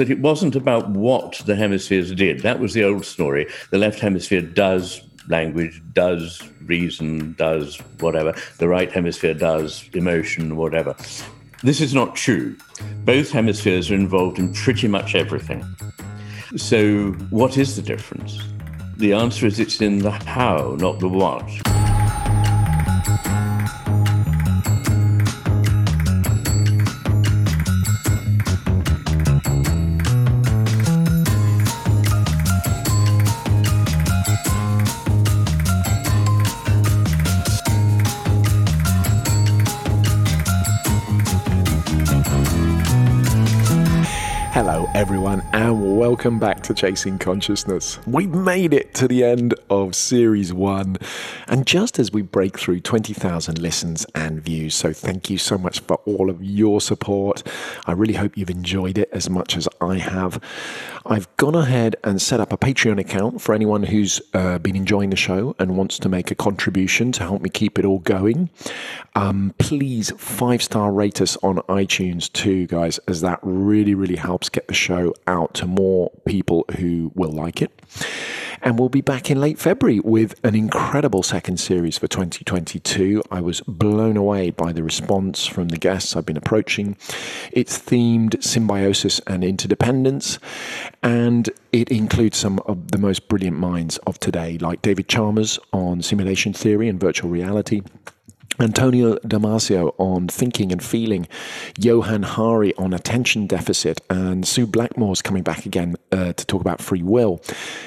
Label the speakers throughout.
Speaker 1: that it wasn't about what the hemispheres did. That was the old story. The left hemisphere does language, does reason, does whatever. The right hemisphere does emotion, whatever. This is not true. Both hemispheres are involved in pretty much everything. So, what is the difference? The answer is it's in the how, not the what.
Speaker 2: Welcome back to Chasing Consciousness. We've made it to the end of Series 1, and just as we break through 20,000 listens and views, so thank you so much for all of your support. I really hope you've enjoyed it as much as I have. I've gone ahead and set up a Patreon account for anyone who's uh, been enjoying the show and wants to make a contribution to help me keep it all going. Um, please five star rate us on iTunes too, guys, as that really, really helps get the show show out to more people who will like it. And we'll be back in late February with an incredible second series for 2022. I was blown away by the response from the guests I've been approaching. It's themed symbiosis and interdependence, and it includes some of the most brilliant minds of today, like David Chalmers on simulation theory and virtual reality. Antonio Damasio on thinking and feeling, Johann Hari on attention deficit, and Sue Blackmore's coming back again uh, to talk about free will.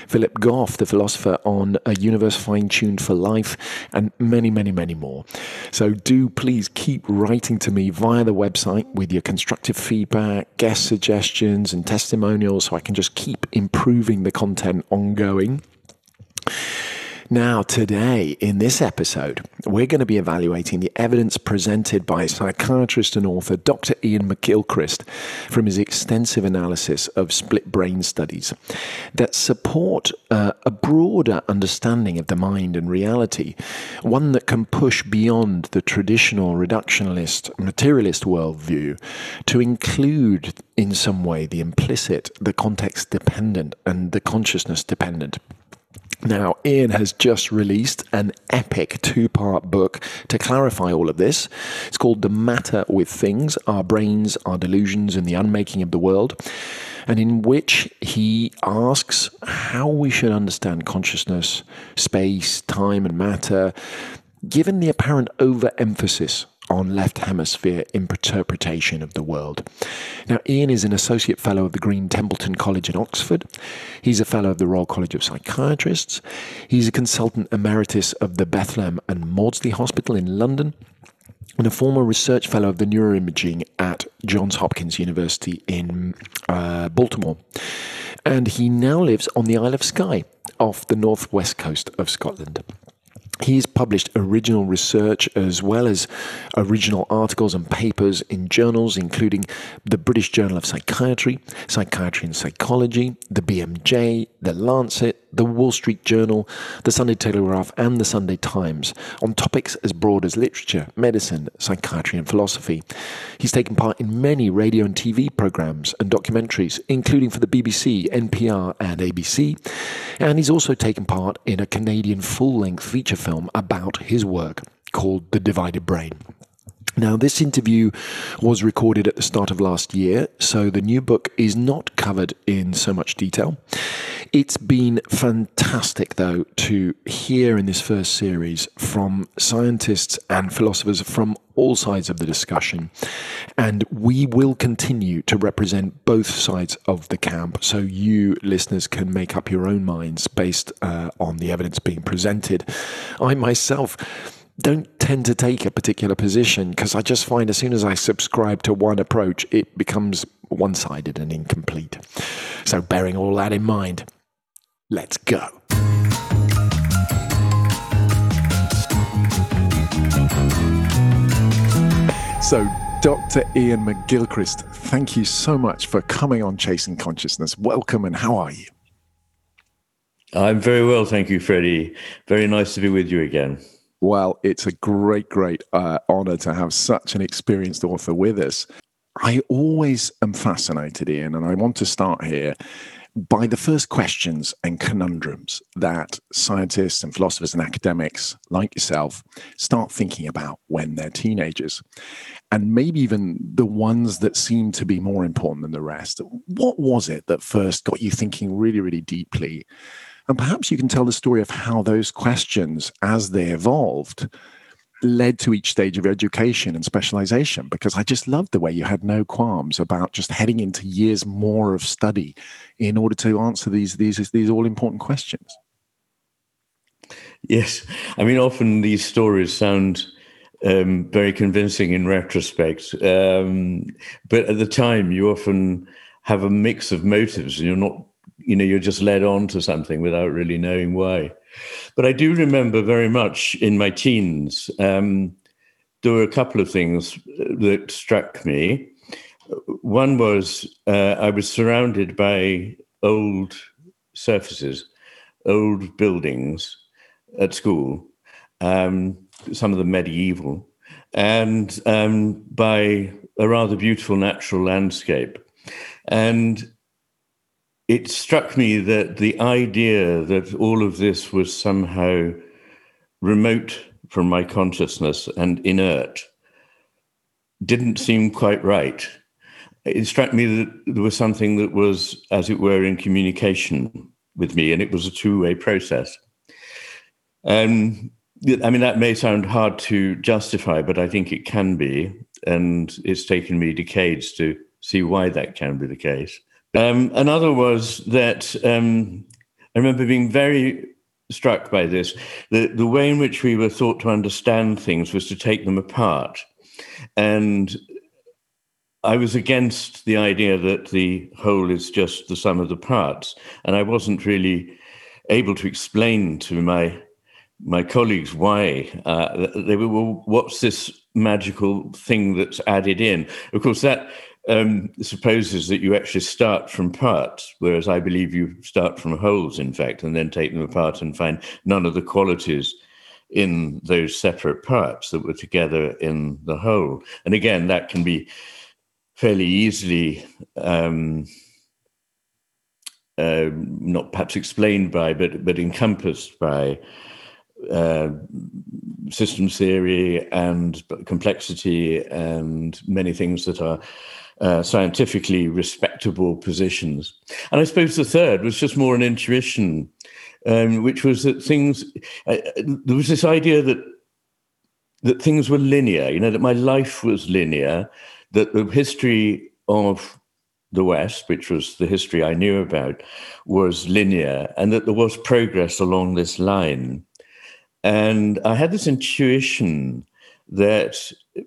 Speaker 2: Philip Goff, the philosopher, on a universe fine tuned for life, and many, many, many more. So do please keep writing to me via the website with your constructive feedback, guest suggestions, and testimonials so I can just keep improving the content ongoing. Now, today, in this episode, we're going to be evaluating the evidence presented by psychiatrist and author Dr. Iain McGilchrist from his extensive analysis of split brain studies that support uh, a broader understanding of the mind and reality, one that can push beyond the traditional reductionist, materialist worldview to include, in some way, the implicit, the context dependent, and the consciousness dependent. Now, Iain has just released an epic two part book to clarify all of this. It's called The Matter with Things Our Brains, Our Delusions, and the Unmaking of the World, and in which he asks how we should understand consciousness, space, time, and matter, given the apparent overemphasis on left hemisphere interpretation of the world. Now, Iain is an associate fellow of the Green Templeton College in Oxford. He's a fellow of the Royal College of Psychiatrists. He's a consultant emeritus of the Bethlem and Maudsley Hospital in London and a former research fellow of the neuroimaging at Johns Hopkins University in uh, Baltimore. And he now lives on the Isle of Skye off the northwest coast of Scotland. He's published original research as well as original articles and papers in journals, including the British Journal of Psychiatry, Psychiatry and Psychology, the BMJ, the Lancet, the Wall Street Journal, the Sunday Telegraph, and the Sunday Times on topics as broad as literature, medicine, psychiatry, and philosophy. He's taken part in many radio and TV programs and documentaries, including for the BBC, NPR, and ABC. And he's also taken part in a Canadian full length feature film about his work called The Divided Brain. Now, this interview was recorded at the start of last year, so the new book is not covered in so much detail. It's been fantastic, though, to hear in this first series from scientists and philosophers from all sides of the discussion. And we will continue to represent both sides of the camp so you listeners can make up your own minds based uh, on the evidence being presented. I myself don't tend to take a particular position because I just find as soon as I subscribe to one approach, it becomes one sided and incomplete. So, bearing all that in mind, let's go. So, Dr. Iain McGilchrist, thank you so much for coming on Chasing Consciousness. Welcome, and how are you?
Speaker 1: I'm very well, thank you, Freddie. Very nice to be with you again.
Speaker 2: Well, it's a great, great uh, honor to have such an experienced author with us. I always am fascinated, Iain, and I want to start here by the first questions and conundrums that scientists and philosophers and academics like yourself start thinking about when they're teenagers. And maybe even the ones that seem to be more important than the rest. What was it that first got you thinking really, really deeply? And perhaps you can tell the story of how those questions, as they evolved, led to each stage of education and specialization because I just loved the way you had no qualms about just heading into years more of study in order to answer these these these all important questions.
Speaker 1: Yes, I mean often these stories sound um, very convincing in retrospect, um, but at the time you often have a mix of motives, and you're not, you know, you're just led on to something without really knowing why. But I do remember very much in my teens, um, there were a couple of things that struck me. One was uh, I was surrounded by old surfaces, old buildings at school, um, some of them medieval, and um, by a rather beautiful natural landscape. And it struck me that the idea that all of this was somehow remote from my consciousness and inert didn't seem quite right. It struck me that there was something that was, as it were, in communication with me, and it was a two way process. Um, and I mean, that may sound hard to justify, but I think it can be. And it's taken me decades to see why that can be the case. Um, another was that um, I remember being very struck by this. The, the way in which we were thought to understand things was to take them apart. And I was against the idea that the whole is just the sum of the parts. And I wasn't really able to explain to my my colleagues why uh, they were well, what's this magical thing that's added in of course that um, supposes that you actually start from parts, whereas I believe you start from wholes, in fact, and then take them apart and find none of the qualities in those separate parts that were together in the whole. And again, that can be fairly easily um, uh, not perhaps explained by, but but encompassed by uh, systems theory and complexity and many things that are uh, scientifically respectable positions. And I suppose the third was just more an intuition, um, which was that things, uh, there was this idea that that things were linear, you know, that my life was linear, that the history of the West, which was the history I knew about, was linear, and that there was progress along this line. And I had this intuition that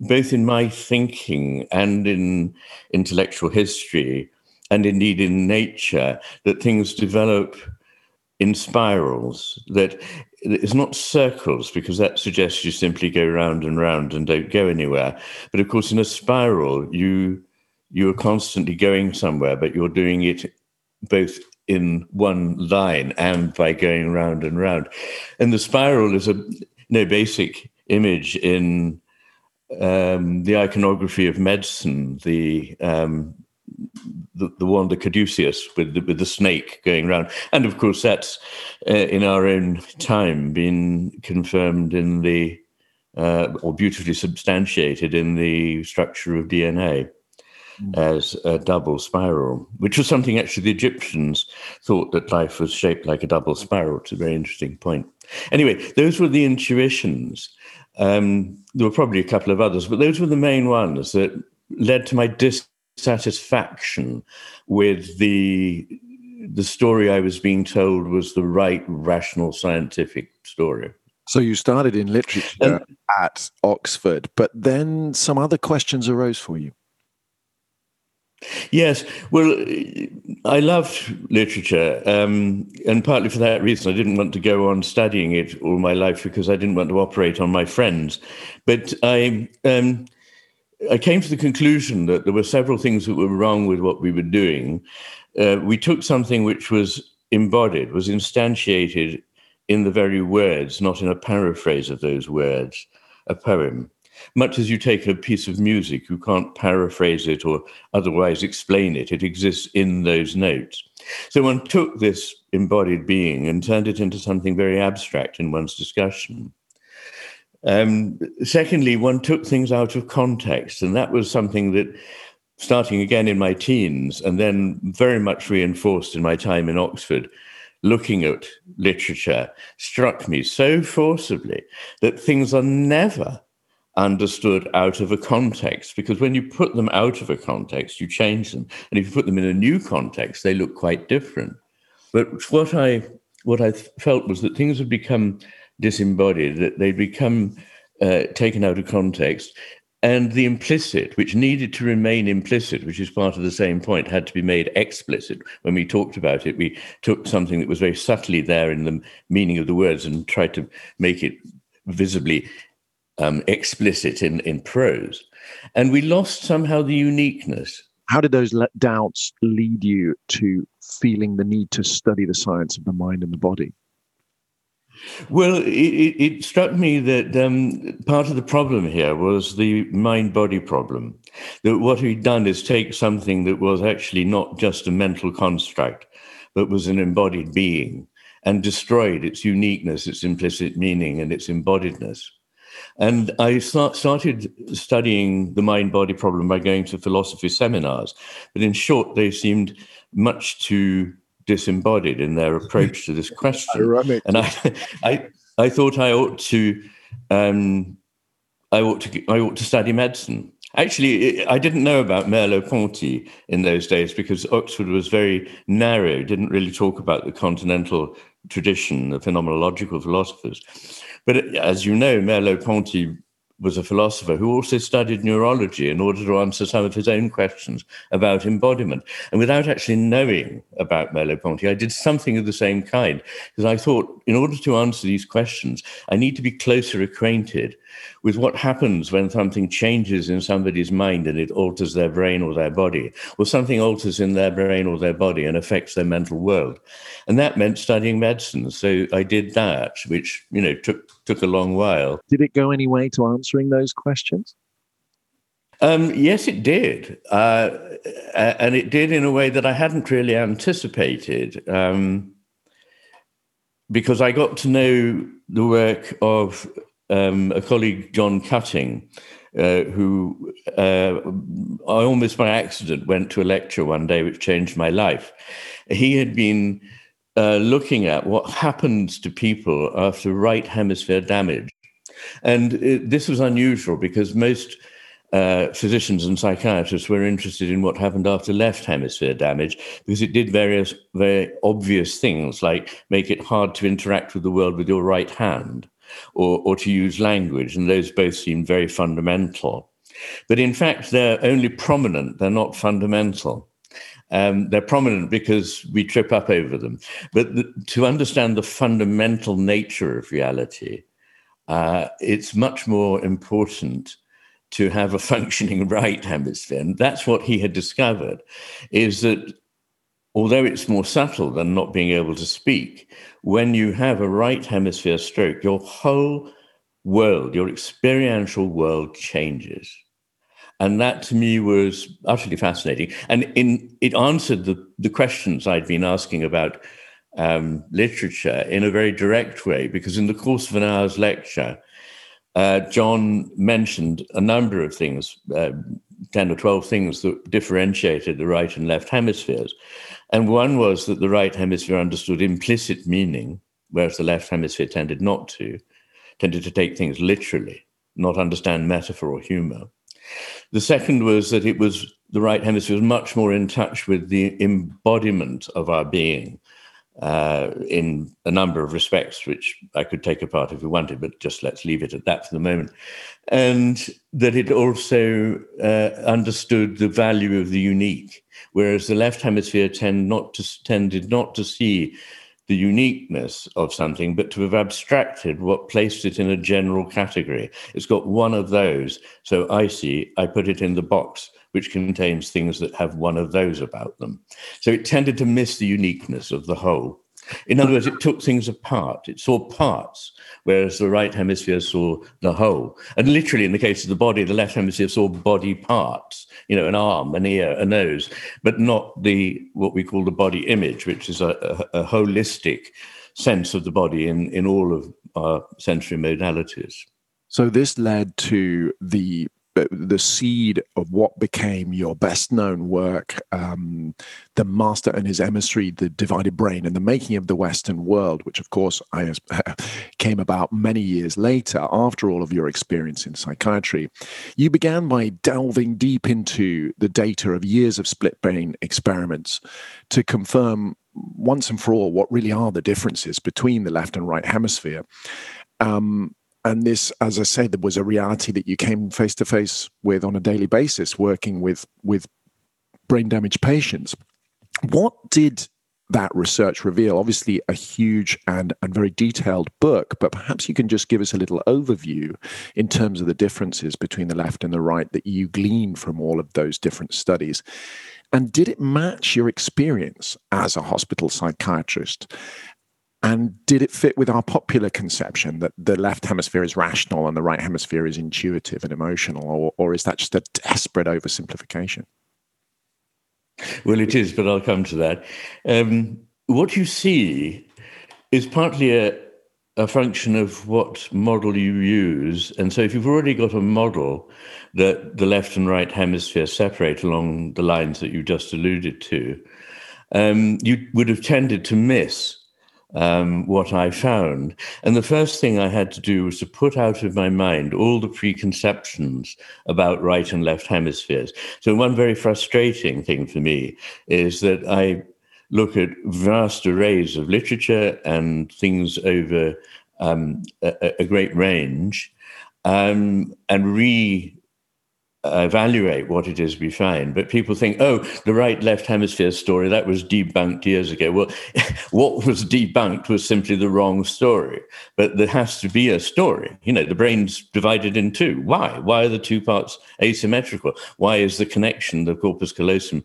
Speaker 1: both in my thinking and in intellectual history, and indeed in nature, that things develop in spirals, that it's not circles, because that suggests you simply go round and round and don't go anywhere. But of course, in a spiral, you you are constantly going somewhere, but you're doing it both in one line and by going round and round. And the spiral is a you know, basic image in um, the iconography of medicine, the um, the, the one, the caduceus, with the, with the snake going around, and of course that's uh, in our own time been confirmed in the uh, or beautifully substantiated in the structure of DNA mm. as a double spiral, which was something actually the Egyptians thought that life was shaped like a double spiral. It's a very interesting point. Anyway, those were the intuitions. Um, there were probably a couple of others, but those were the main ones that led to my dissatisfaction with the the story I was being told was the right, rational, scientific story.
Speaker 2: So you started in literature at Oxford, but then some other questions arose for you.
Speaker 1: Yes, well, I loved literature, um, and partly for that reason, I didn't want to go on studying it all my life because I didn't want to operate on my friends. But I, um, I came to the conclusion that there were several things that were wrong with what we were doing. Uh, we took something which was embodied, was instantiated in the very words, not in a paraphrase of those words, a poem. Much as you take a piece of music, you can't paraphrase it or otherwise explain it. It exists in those notes. So one took this embodied being and turned it into something very abstract in one's discussion. Um, secondly, one took things out of context, and that was something that, starting again in my teens and then very much reinforced in my time in Oxford, looking at literature, struck me so forcibly that things are never understood out of a context because when you put them out of a context you change them. And if you put them in a new context they look quite different. But what i what i felt was that things had become disembodied that they'd become uh, taken out of context and the implicit which needed to remain implicit which is part of the same point had to be made explicit. When we talked about it we took something that was very subtly there in the meaning of the words and tried to make it visibly um, explicit in, in prose. And we lost somehow the uniqueness.
Speaker 2: How did those doubts lead you to feeling the need to study the science of the mind and the body?
Speaker 1: Well, it, it struck me that um, part of the problem here was the mind body problem. That what we'd done is take something that was actually not just a mental construct, but was an embodied being and destroyed its uniqueness, its implicit meaning, and its embodiedness. And I start, started studying the mind body problem by going to philosophy seminars. But in short, they seemed much too disembodied in their approach to this question.
Speaker 2: Ironic.
Speaker 1: And I, I, I thought I ought to, um, I ought to, I ought to study medicine. Actually, I didn't know about Merleau-Ponty in those days because Oxford was very narrow, didn't really talk about the continental tradition, the phenomenological philosophers. But as you know, Merleau-Ponty was a philosopher who also studied neurology in order to answer some of his own questions about embodiment. And without actually knowing about Merleau-Ponty, I did something of the same kind because I thought, in order to answer these questions, I need to be closer acquainted with what happens when something changes in somebody's mind and it alters their brain or their body, or something alters in their brain or their body and affects their mental world. And that meant studying medicine. So I did that, which, you know, took took a long while.
Speaker 2: Did it go any way to answering those questions?
Speaker 1: Um, yes, it did. Uh, and it did in a way that I hadn't really anticipated. Um, because I got to know the work of um, a colleague, John Cutting, uh, who uh, I almost by accident went to a lecture one day, which changed my life. He had been uh, looking at what happens to people after right hemisphere damage. And it, this was unusual because most uh, physicians and psychiatrists were interested in what happened after left hemisphere damage because it did various very obvious things like make it hard to interact with the world with your right hand or, or to use language. And those both seem very fundamental. But in fact, they're only prominent, they're not fundamental. Um, they're prominent because we trip up over them. But the, to understand the fundamental nature of reality, uh, it's much more important to have a functioning right hemisphere. And that's what he had discovered is that although it's more subtle than not being able to speak, when you have a right hemisphere stroke, your whole world, your experiential world changes. And that to me was utterly fascinating. And in, it answered the, the questions I'd been asking about um, literature in a very direct way, because in the course of an hour's lecture, uh, John mentioned a number of things, uh, 10 or 12 things that differentiated the right and left hemispheres. And one was that the right hemisphere understood implicit meaning, whereas the left hemisphere tended not to, tended to take things literally, not understand metaphor or humor. The second was that it was the right hemisphere was much more in touch with the embodiment of our being uh, in a number of respects, which I could take apart if we wanted, but just let's leave it at that for the moment. And that it also uh, understood the value of the unique whereas the left hemisphere tend not to, tended not to see the uniqueness of something, but to have abstracted what placed it in a general category. It's got one of those. So I see, I put it in the box which contains things that have one of those about them. So it tended to miss the uniqueness of the whole. In other words, it took things apart. It saw parts, whereas the right hemisphere saw the whole. And literally, in the case of the body, the left hemisphere saw body parts, you know, an arm, an ear, a nose, but not the what we call the body image, which is a, a, a holistic sense of the body in, in all of our sensory modalities.
Speaker 2: So this led to the the seed of what became your best known work, um, The Master and His Emissary, The Divided Brain, and the Making of the Western World, which, of course, I, came about many years later after all of your experience in psychiatry. You began by delving deep into the data of years of split brain experiments to confirm once and for all what really are the differences between the left and right hemisphere. Um, and this, as I said, was a reality that you came face to face with on a daily basis, working with with brain damaged patients. What did that research reveal? Obviously, a huge and, and very detailed book, but perhaps you can just give us a little overview in terms of the differences between the left and the right that you gleaned from all of those different studies. And did it match your experience as a hospital psychiatrist? And did it fit with our popular conception that the left hemisphere is rational and the right hemisphere is intuitive and emotional, or, or is that just a desperate oversimplification?
Speaker 1: Well, it is, but I'll come to that. Um, what you see is partly a, a function of what model you use. And so, if you've already got a model that the left and right hemisphere separate along the lines that you just alluded to, um, you would have tended to miss um, what I found. And the first thing I had to do was to put out of my mind all the preconceptions about right and left hemispheres. So, one very frustrating thing for me is that I look at vast arrays of literature and things over um, a, a, great range um, and re evaluate what it is we find. But people think, oh, the right left hemisphere story, that was debunked years ago. Well, what was debunked was simply the wrong story. But there has to be a story. You know, the brain's divided in two. Why? Why are the two parts asymmetrical? Why is the connection, the corpus callosum,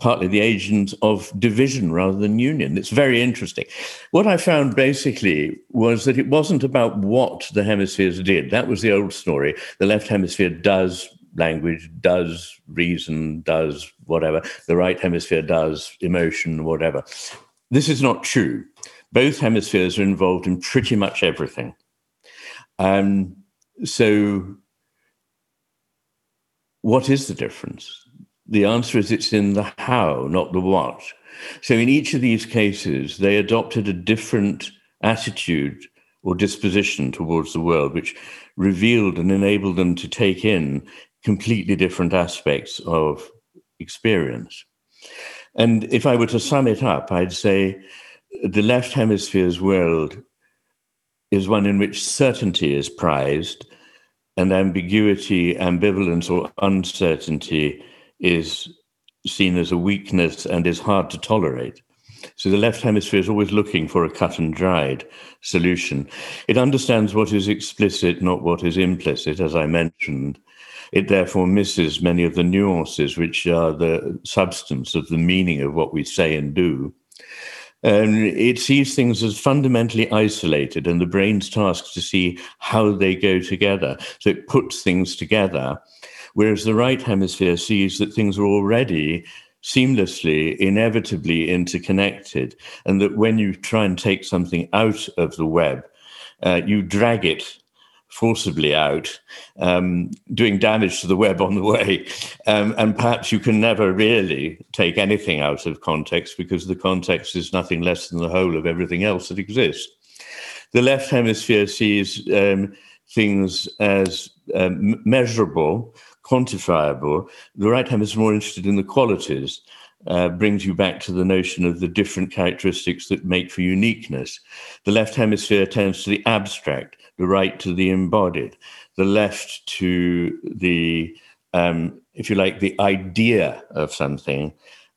Speaker 1: partly the agent of division rather than union. It's very interesting. What I found basically was that it wasn't about what the hemispheres did. That was the old story. The left hemisphere does language, does reason, does whatever. The right hemisphere does emotion, whatever. This is not true. Both hemispheres are involved in pretty much everything. Um, so, what is the difference? The answer is it's in the how, not the what. So in each of these cases, they adopted a different attitude or disposition towards the world, which revealed and enabled them to take in completely different aspects of experience. And if I were to sum it up, I'd say the left hemisphere's world is one in which certainty is prized and ambiguity, ambivalence, or uncertainty is seen as a weakness and is hard to tolerate. So the left hemisphere is always looking for a cut and dried solution. It understands what is explicit, not what is implicit, as I mentioned. It therefore misses many of the nuances which are the substance of the meaning of what we say and do. And it sees things as fundamentally isolated, and the brain's task to see how they go together. So it puts things together Whereas the right hemisphere sees that things are already seamlessly, inevitably interconnected, and that when you try and take something out of the web, uh, you drag it forcibly out, um, doing damage to the web on the way. Um, and perhaps you can never really take anything out of context because the context is nothing less than the whole of everything else that exists. The left hemisphere sees um, things as um, measurable quantifiable. The right hemisphere is more interested in the qualities, uh, brings you back to the notion of the different characteristics that make for uniqueness. The left hemisphere tends to the abstract, the right to the embodied, the left to the, um, if you like, the idea of something,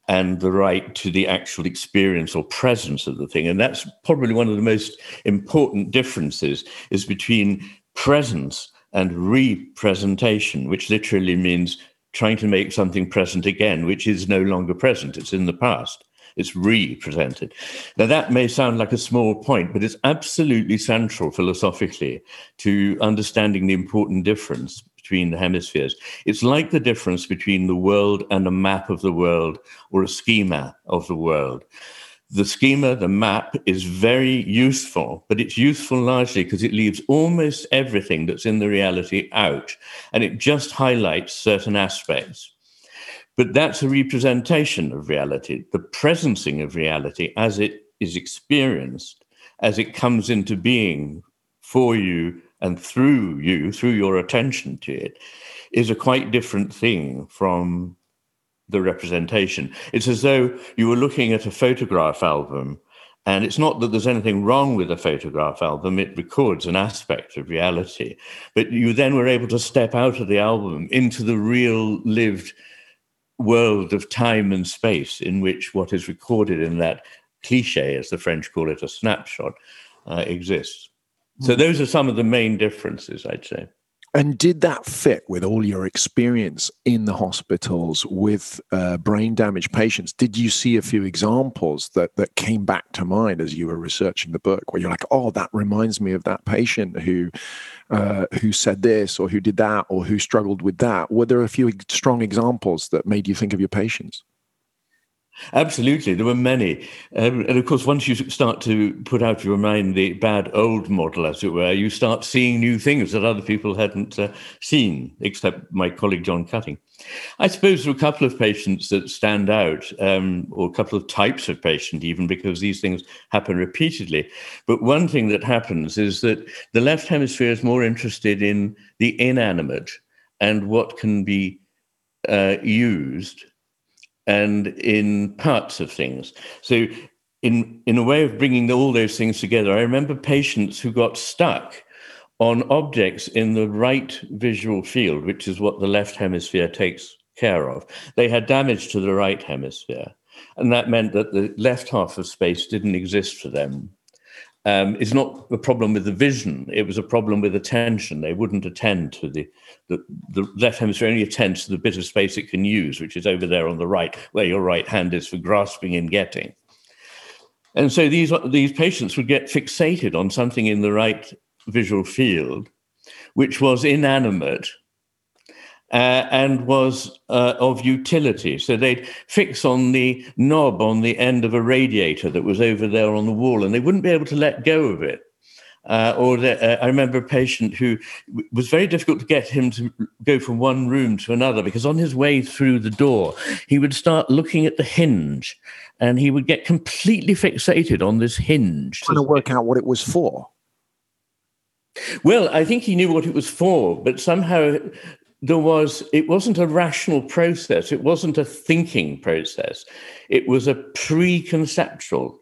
Speaker 1: and the right to the actual experience or presence of the thing. And that's probably one of the most important differences is between presence and representation, which literally means trying to make something present again, which is no longer present, it's in the past. It's represented. Now, that may sound like a small point, but it's absolutely central philosophically to understanding the important difference between the hemispheres. It's like the difference between the world and a map of the world or a schema of the world. The schema, the map, is very useful, but it's useful largely because it leaves almost everything that's in the reality out and it just highlights certain aspects. But that's a representation of reality, the presencing of reality as it is experienced, as it comes into being for you and through you, through your attention to it, is a quite different thing from the representation. It's as though you were looking at a photograph album. And it's not that there's anything wrong with a photograph album, it records an aspect of reality. But you then were able to step out of the album into the real lived world of time and space in which what is recorded in that cliche, as the French call it, a snapshot, uh, exists. So hmm. those are some of the main differences, I'd say.
Speaker 2: And did that fit with all your experience in the hospitals with uh, brain damaged patients? Did you see a few examples that, that came back to mind as you were researching the book, where you're like, "Oh, that reminds me of that patient who uh, who said this, or who did that, or who struggled with that"? Were there a few strong examples that made you think of your patients?
Speaker 1: Absolutely, there were many, um, and of course, once you start to put out of your mind the bad old model, as it were, you start seeing new things that other people hadn't uh, seen, except my colleague John Cutting. I suppose there are a couple of patients that stand out, um, or a couple of types of patient, even because these things happen repeatedly. But one thing that happens is that the left hemisphere is more interested in the inanimate and what can be uh, used and in parts of things. So, in, in a way of bringing all those things together, I remember patients who got stuck on objects in the right visual field, which is what the left hemisphere takes care of. They had damage to the right hemisphere. And that meant that the left half of space didn't exist for them um, is not a problem with the vision. It was a problem with attention. They wouldn't attend to the, the, the left hemisphere only attends to the bit of space it can use, which is over there on the right, where your right hand is for grasping and getting. And so these, these patients would get fixated on something in the right visual field, which was inanimate uh, and was uh, of utility. So they'd fix on the knob on the end of a radiator that was over there on the wall, and they wouldn't be able to let go of it. Uh, or the, uh, I remember a patient who was very difficult to get him to go from one room to another because on his way through the door, he would start looking at the hinge and he would get completely fixated on this hinge.
Speaker 2: Trying to work out what it was for.
Speaker 1: Well, I think he knew what it was for, but somehow there was it wasn't a rational process it wasn't a thinking process it was a preconceptual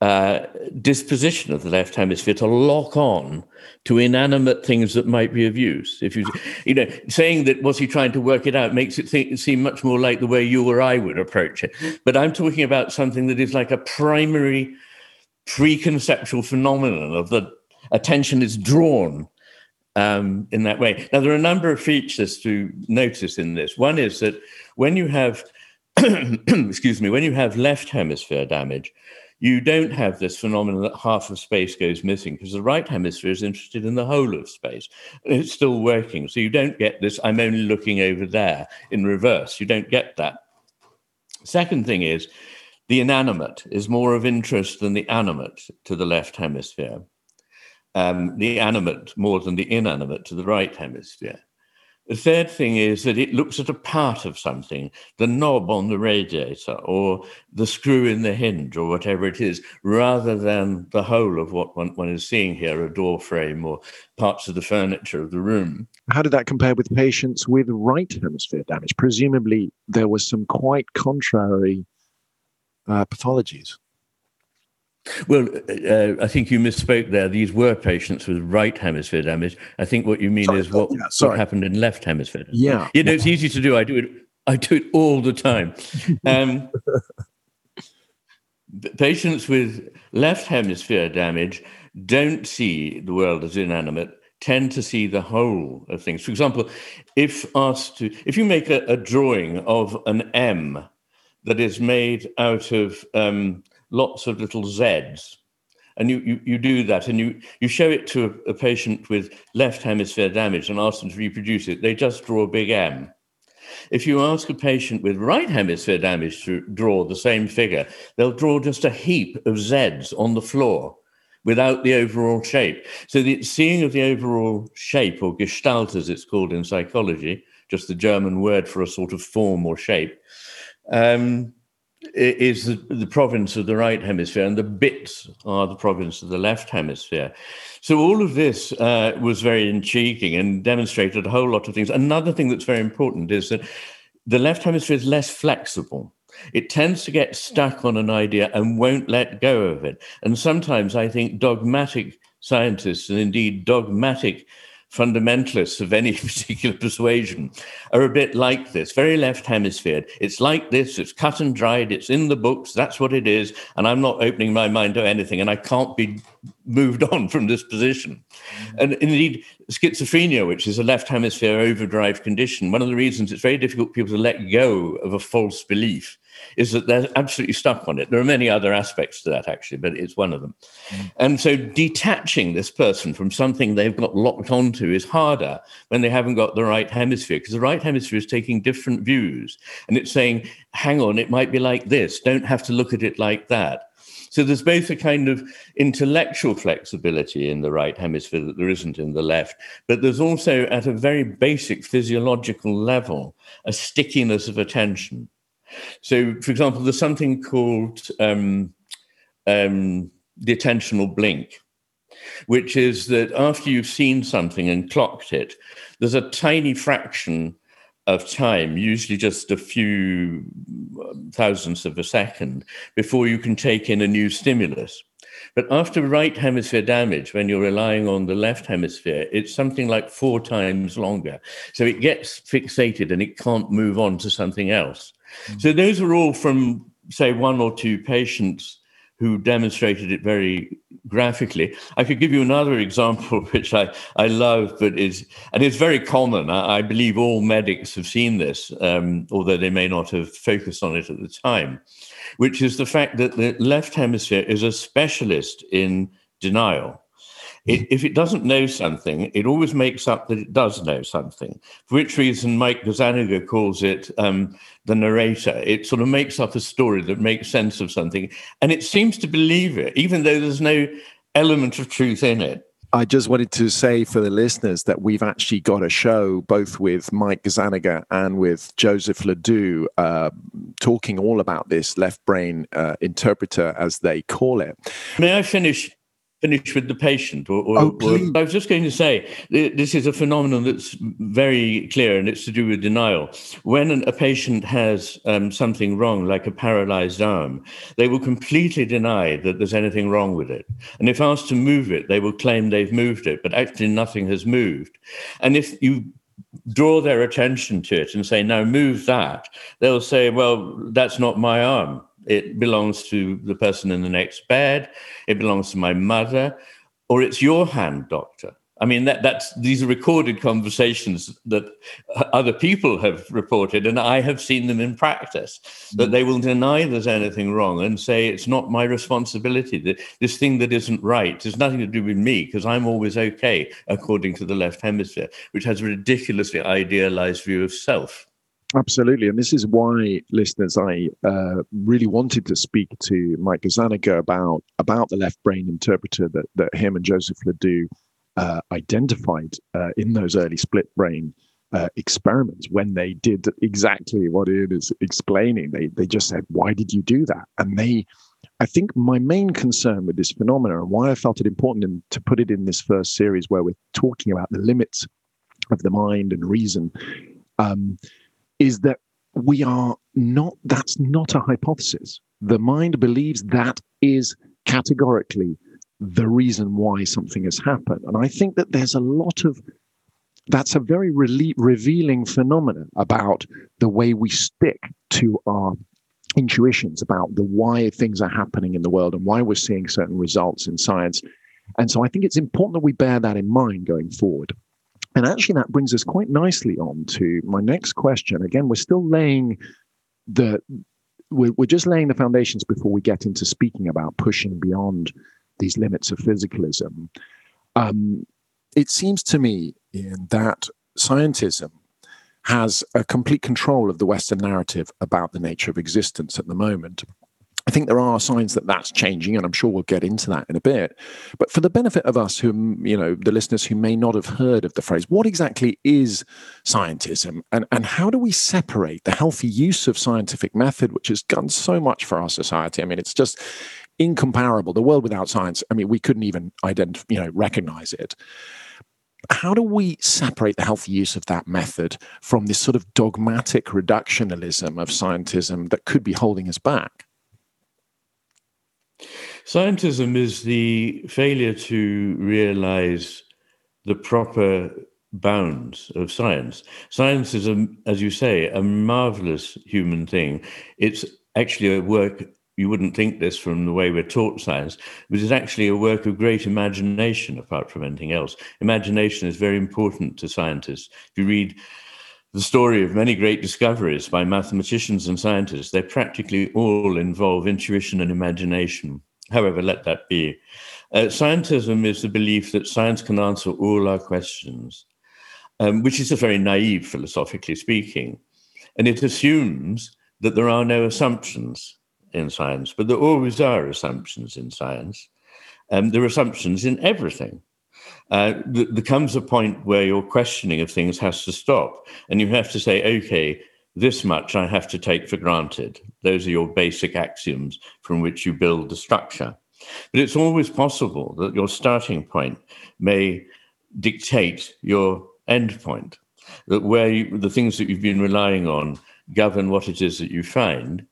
Speaker 1: uh, disposition of the left hemisphere to lock on to inanimate things that might be of use. If you, you know, saying that was he trying to work it out makes it think, seem much more like the way you or I would approach it. But I'm talking about something that is like a primary preconceptual phenomenon of the attention is drawn um, in that way. Now, there are a number of features to notice in this. One is that when you have, excuse me, when you have left hemisphere damage, you don't have this phenomenon that half of space goes missing because the right hemisphere is interested in the whole of space. It's still working. So you don't get this, I'm only looking over there in reverse. You don't get that. Second thing is, the inanimate is more of interest than the animate to the left hemisphere um, the animate more than the inanimate to the right hemisphere. The third thing is that it looks at a part of something, the knob on the radiator or the screw in the hinge or whatever it is, rather than the whole of what one, one is seeing here, a door frame or parts of the furniture of the room.
Speaker 2: How did that compare with patients with right hemisphere damage? Presumably, there was some quite contrary uh, pathologies.
Speaker 1: Well, uh, I think you misspoke there. These were patients with right hemisphere damage. I think what you mean sorry, is what, yeah, what, happened in left hemisphere. Damage.
Speaker 2: Yeah,
Speaker 1: you know, it's easy to do. I do it. I do it all the time. Um, patients with left hemisphere damage don't see the world as inanimate. Tend to see the whole of things. For example, if asked to, if you make a, a drawing of an M that is made out of um, lots of little Zs. And you, you, you do that and you, you show it to a, a patient with left hemisphere damage and ask them to reproduce it. They just draw a big M. If you ask a patient with right hemisphere damage to draw the same figure, they'll draw just a heap of Zs on the floor without the overall shape. So the seeing of the overall shape, or Gestalt as it's called in psychology, just the German word for a sort of form or shape, um, is the, the, province of the right hemisphere, and the bits are the province of the left hemisphere. So all of this uh, was very intriguing and demonstrated a whole lot of things. Another thing that's very important is that the left hemisphere is less flexible. It tends to get stuck on an idea and won't let go of it. And sometimes I think dogmatic scientists and indeed dogmatic fundamentalists of any particular persuasion are a bit like this, very left hemisphere. It's like this, it's cut and dried, it's in the books, that's what it is, and I'm not opening my mind to anything, and I can't be moved on from this position. Mm-hmm. And indeed, schizophrenia, which is a left hemisphere overdrive condition, one of the reasons it's very difficult for people to let go of a false belief is that they're absolutely stuck on it. There are many other aspects to that, actually, but it's one of them. Mm. And so detaching this person from something they've got locked onto is harder when they haven't got the right hemisphere, because the right hemisphere is taking different views and it's saying, hang on, it might be like this. Don't have to look at it like that. So there's both a kind of intellectual flexibility in the right hemisphere that there isn't in the left, but there's also at a very basic physiological level a stickiness of attention. So, for example, there's something called um, um, the attentional blink, which is that after you've seen something and clocked it, there's a tiny fraction of time, usually just a few um, thousandths of a second, before you can take in a new stimulus. But after right hemisphere damage, when you're relying on the left hemisphere, it's something like four times longer. So it gets fixated and it can't move on to something else. Mm-hmm. So those are all from, say, one or two patients who demonstrated it very graphically. I could give you another example, which I, I love, but is and it's very common. I, I believe all medics have seen this, um, although they may not have focused on it at the time, which is the fact that the left hemisphere is a specialist in denial. It, if it doesn't know something, it always makes up that it does know something. For which reason, Mike Gazzaniga calls it um, the narrator. It sort of makes up a story that makes sense of something, and it seems to believe it, even though there's no element of truth in it.
Speaker 2: I just wanted to say for the listeners that we've actually got a show both with Mike Gazzaniga and with Joseph Ledoux uh, talking all about this left brain uh, interpreter, as they call it.
Speaker 1: May I finish finish with the patient. Or, or,
Speaker 2: oh, or,
Speaker 1: I was just going to say this is a phenomenon that's very clear, and it's to do with denial. When a patient has um, something wrong, like a paralyzed arm, they will completely deny that there's anything wrong with it. And if asked to move it, they will claim they've moved it, but actually nothing has moved. And if you draw their attention to it and say, now move that, they'll say, well, that's not my arm it belongs to the person in the next bed, it belongs to my mother, or it's your hand, doctor. I mean, that, that's these are recorded conversations that other people have reported, and I have seen them in practice. That mm. they will deny there's anything wrong and say it's not my responsibility. That this thing that isn't right has nothing to do with me because I'm always okay, according to the left hemisphere, which has a ridiculously idealized view of self.
Speaker 2: Absolutely. And this is why, listeners, I uh, really wanted to speak to Mike Gazzaniga about, about the left brain interpreter that, that him and Joseph Ledoux uh, identified uh, in those early split brain uh, experiments when they did exactly what Iain is explaining. They, they just said, Why did you do that? And they, I think my main concern with this phenomenon and why I felt it important in, to put it in this first series where we're talking about the limits of the mind and reason. Um, is that we are not, that's not a hypothesis. The mind believes that is categorically the reason why something has happened. And I think that there's a lot of, that's a very re- revealing phenomenon about the way we stick to our intuitions about the why things are happening in the world and why we're seeing certain results in science. And so I think it's important that we bear that in mind going forward. And actually, that brings us quite nicely on to my next question. Again, we're still laying the we're, just laying the foundations before we get into speaking about pushing beyond these limits of physicalism. Um, it seems to me in that scientism has a complete control of the Western narrative about the nature of existence at the moment. I think there are signs that that's changing, and I'm sure we'll get into that in a bit. But for the benefit of us, who you know, the listeners who may not have heard of the phrase, what exactly is scientism, and and how do we separate the healthy use of scientific method, which has done so much for our society? I mean, it's just incomparable. The world without science, I mean, we couldn't even identify, you know, recognize it. How do we separate the healthy use of that method from this sort of dogmatic reductionism of scientism that could be holding us back?
Speaker 1: Scientism is the failure to realize the proper bounds of science. Science is, a, as you say, a marvelous human thing. It's actually a work, you wouldn't think this from the way we're taught science, but it's actually a work of great imagination apart from anything else. Imagination is very important to scientists. If you read the story of many great discoveries by mathematicians and scientists, they practically all involve intuition and imagination. However, let that be. Uh, scientism is the belief that science can answer all our questions, um, which is a very naive, philosophically speaking. And it assumes that there are no assumptions in science, but there always are assumptions in science. Um, there are assumptions in everything uh, th- there comes a point where your questioning of things has to stop, and you have to say, okay, this much I have to take for granted. Those are your basic axioms from which you build the structure. But it's always possible that your starting point may dictate your end point, that where you, the things that you've been relying on govern what it is that you find.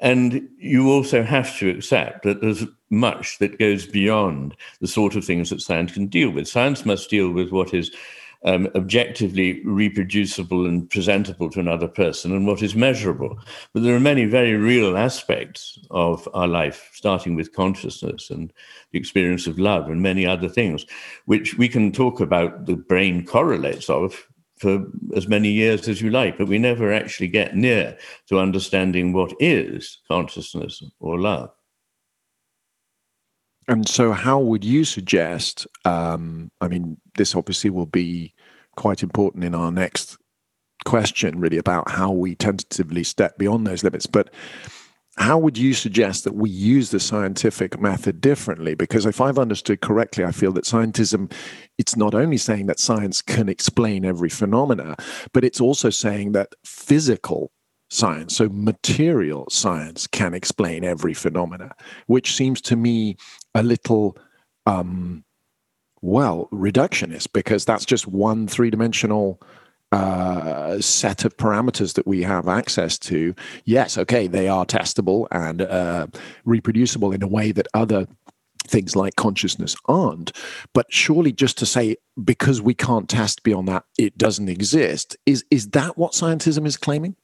Speaker 1: And you also have to accept that there's much that goes beyond the sort of things that science can deal with. Science must deal with what is um, objectively reproducible and presentable to another person and what is measurable. But there are many very real aspects of our life, starting with consciousness and the experience of love and many other things, which we can talk about the brain correlates of for as many years as you like, but we never actually get near to understanding what is consciousness or love.
Speaker 2: And so, how would you suggest? Um, I mean, this obviously will be quite important in our next question, really, about how we tentatively step beyond those limits. But how would you suggest that we use the scientific method differently? Because if I've understood correctly, I feel that scientism, it's not only saying that science can explain every phenomena, but it's also saying that physical science, so material science, can explain every phenomena, which seems to me a little, um, well, reductionist, because that's just one three dimensional uh, set of parameters that we have access to, yes, okay, they are testable and uh, reproducible in a way that other things like consciousness aren't. But surely, just to say because we can't test beyond that, it doesn't exist, is is that what scientism is claiming?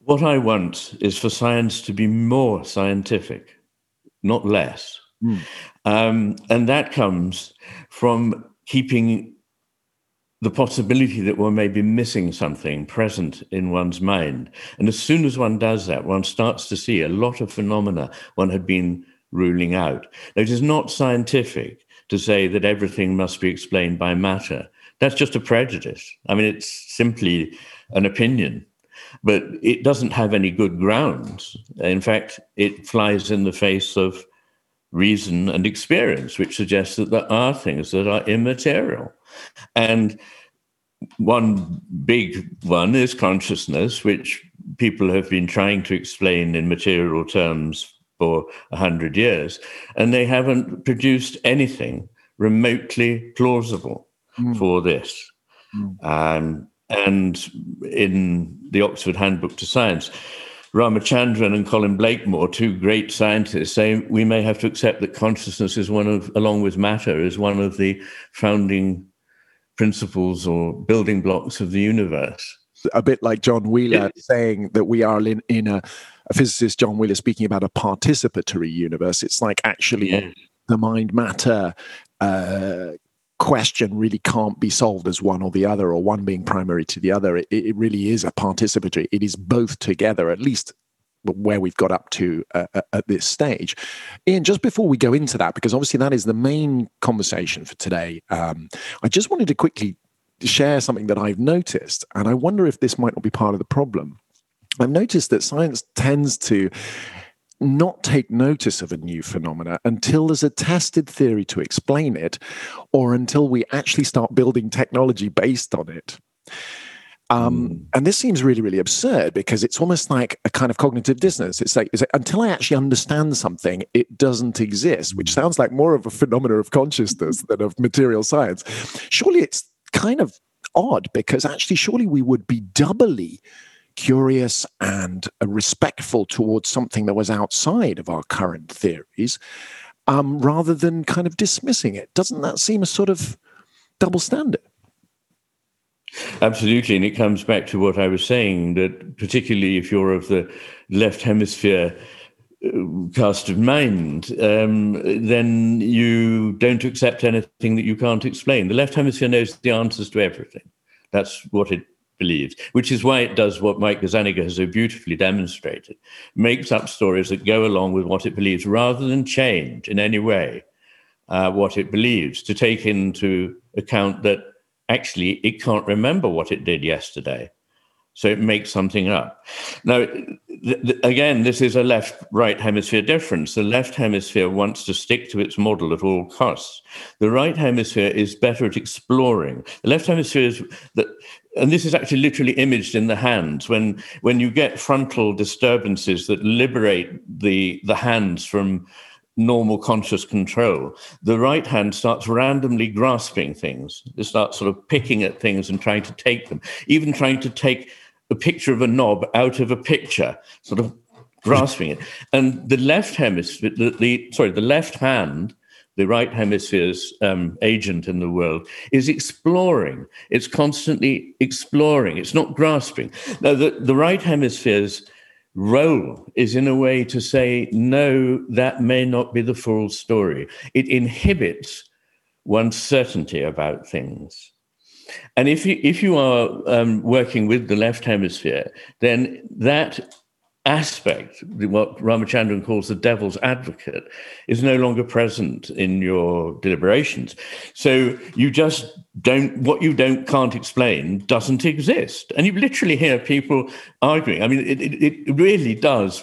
Speaker 1: What I want is for science to be more scientific, not less. Mm. Um, and that comes from keeping the possibility that one may be missing something present in one's mind. And as soon as one does that, one starts to see a lot of phenomena one had been ruling out. Now, it is not scientific to say that everything must be explained by matter. That's just a prejudice. I mean, it's simply an opinion, but it doesn't have any good grounds. In fact, it flies in the face of reason and experience, which suggests that there are things that are immaterial. And one big one is consciousness, which people have been trying to explain in material terms for a hundred years, and they haven't produced anything remotely plausible mm. for this. Mm. Um, and in the Oxford Handbook to Science, Ramachandran and Colin Blakemore, two great scientists, say we may have to accept that consciousness is one of, along with matter, is one of the founding principles or building blocks of the universe.
Speaker 2: A bit like John Wheeler saying that we are in, in a, a, physicist, John Wheeler, speaking about a participatory universe. It's like actually yeah. the mind matter uh, question really can't be solved as one or the other, or one being primary to the other. It, it really is a participatory. It is both together, at least where we've got up to uh, uh, at this stage. Iain, just before we go into that, because obviously that is the main conversation for today, um, I just wanted to quickly share something that I've noticed, and I wonder if this might not be part of the problem. I've noticed that science tends to not take notice of a new phenomena until there's a tested theory to explain it or until we actually start building technology based on it. Um, mm. And this seems really, really absurd because it's almost like a kind of cognitive dissonance. It's like, it's like, until I actually understand something, it doesn't exist, which mm. sounds like more of a phenomena of consciousness than of material science. Surely it's kind of odd because actually, surely we would be doubly curious and respectful towards something that was outside of our current theories um, rather than kind of dismissing it. Doesn't that seem a sort of double standard?
Speaker 1: Absolutely. And it comes back to what I was saying that, particularly if you're of the left hemisphere uh, cast of mind, um, then you don't accept anything that you can't explain. The left hemisphere knows the answers to everything. That's what it believes, which is why it does what Mike Gazzaniga has so beautifully demonstrated makes up stories that go along with what it believes rather than change in any way uh, what it believes, to take into account that actually it can't remember what it did yesterday. So it makes something up. Now, th- th- again, this is a left right hemisphere difference. The left hemisphere wants to stick to its model at all costs. The right hemisphere is better at exploring. The left hemisphere is that, and this is actually literally imaged in the hands. When, when you get frontal disturbances that liberate the, the hands from normal conscious control. The right hand starts randomly grasping things. It starts sort of picking at things and trying to take them, even trying to take a picture of a knob out of a picture, sort of grasping it. And the left hemisphere, the, the sorry, the left hand, the right hemisphere's um, agent in the world, is exploring. It's constantly exploring. It's not grasping. Now, the, the right hemisphere's role is in a way to say, no, that may not be the full story. It inhibits one's certainty about things. And if you, if you are um, working with the left hemisphere, then that aspect, what Ramachandran calls the devil's advocate, is no longer present in your deliberations. So you just don't, what you don't can't explain doesn't exist. And you literally hear people arguing. I mean, it, it, it really does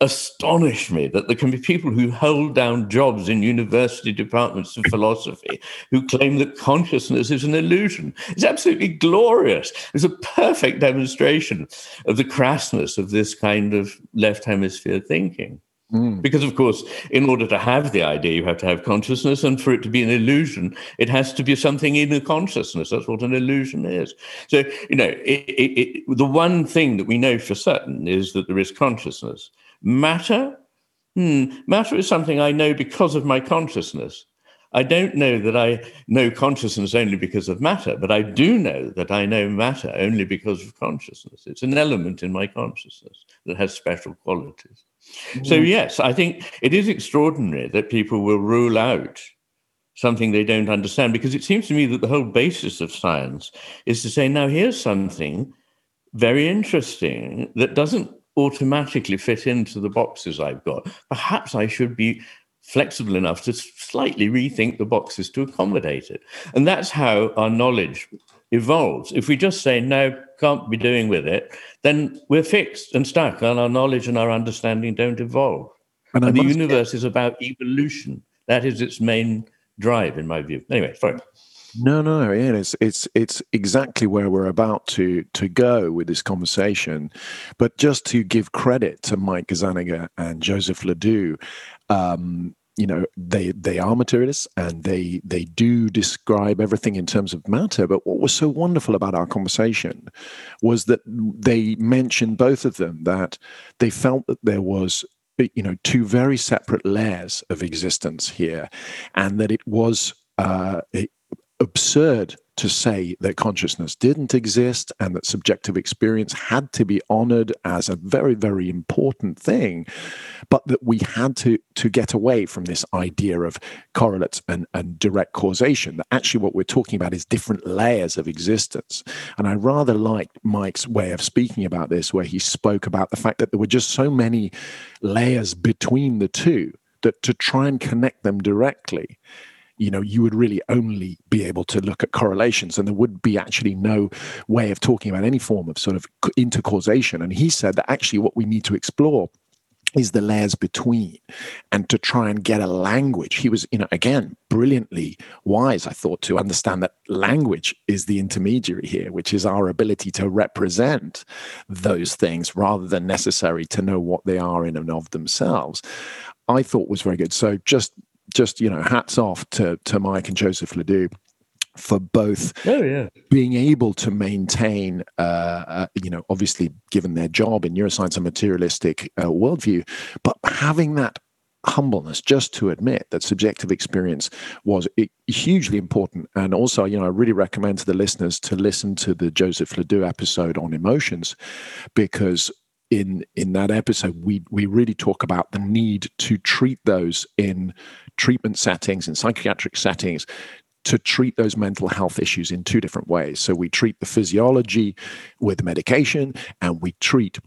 Speaker 1: astonish me that there can be people who hold down jobs in university departments of philosophy who claim that consciousness is an illusion. It's absolutely glorious. It's a perfect demonstration of the crassness of this kind of left hemisphere thinking. Mm. Because, of course, in order to have the idea, you have to have consciousness, and for it to be an illusion, it has to be something in a consciousness. That's what an illusion is. So, you know, it, it, it, the one thing that we know for certain is that there is consciousness. Matter? Hmm. Matter is something I know because of my consciousness. I don't know that I know consciousness only because of matter, but I do know that I know matter only because of consciousness. It's an element in my consciousness that has special qualities. Mm. So, yes, I think it is extraordinary that people will rule out something they don't understand because it seems to me that the whole basis of science is to say, now here's something very interesting that doesn't automatically fit into the boxes I've got. Perhaps I should be flexible enough to slightly rethink the boxes to accommodate it. And that's how our knowledge evolves. If we just say, no, can't be doing with it, then we're fixed and stuck, and our knowledge and our understanding don't evolve. And, and the universe is about evolution. That is its main drive, in my view. Anyway, sorry.
Speaker 2: No, no, Iain, it's it's it's exactly where we're about to to go with this conversation. But just to give credit to Mike Gazzaniga and Joseph Ledoux, um, you know, they they are materialists and they they do describe everything in terms of matter. But what was so wonderful about our conversation was that they mentioned both of them that they felt that there was you know two very separate layers of existence here and that it was uh, absurd to say that consciousness didn't exist and that subjective experience had to be honored as a very very important thing but that we had to to get away from this idea of correlates and, and direct causation that actually what we're talking about is different layers of existence. And i rather liked mike's way of speaking about this where he spoke about the fact that there were just so many layers between the two that to try and connect them directly you know you would really only be able to look at correlations and there would be actually no way of talking about any form of sort of intercausation. And he said that actually what we need to explore is the layers between and to try and get a language. He was you know again brilliantly wise i thought to understand that language is the intermediary here which is our ability to represent those things rather than necessary to know what they are in and of themselves. I thought was very good. So just just you know hats off to to Mike and Joseph Ledoux for both
Speaker 1: oh, yeah.
Speaker 2: being able to maintain, uh, uh, you know, obviously given their job in neuroscience and materialistic uh, worldview, but having that humbleness just to admit that subjective experience was hugely important. And also, you know, I really recommend to the listeners to listen to the Joseph Ledoux episode on emotions because in in that episode we we really talk about the need to treat those in treatment settings, in psychiatric settings, to treat those mental health issues in two different ways. So we treat the physiology with medication, and we treat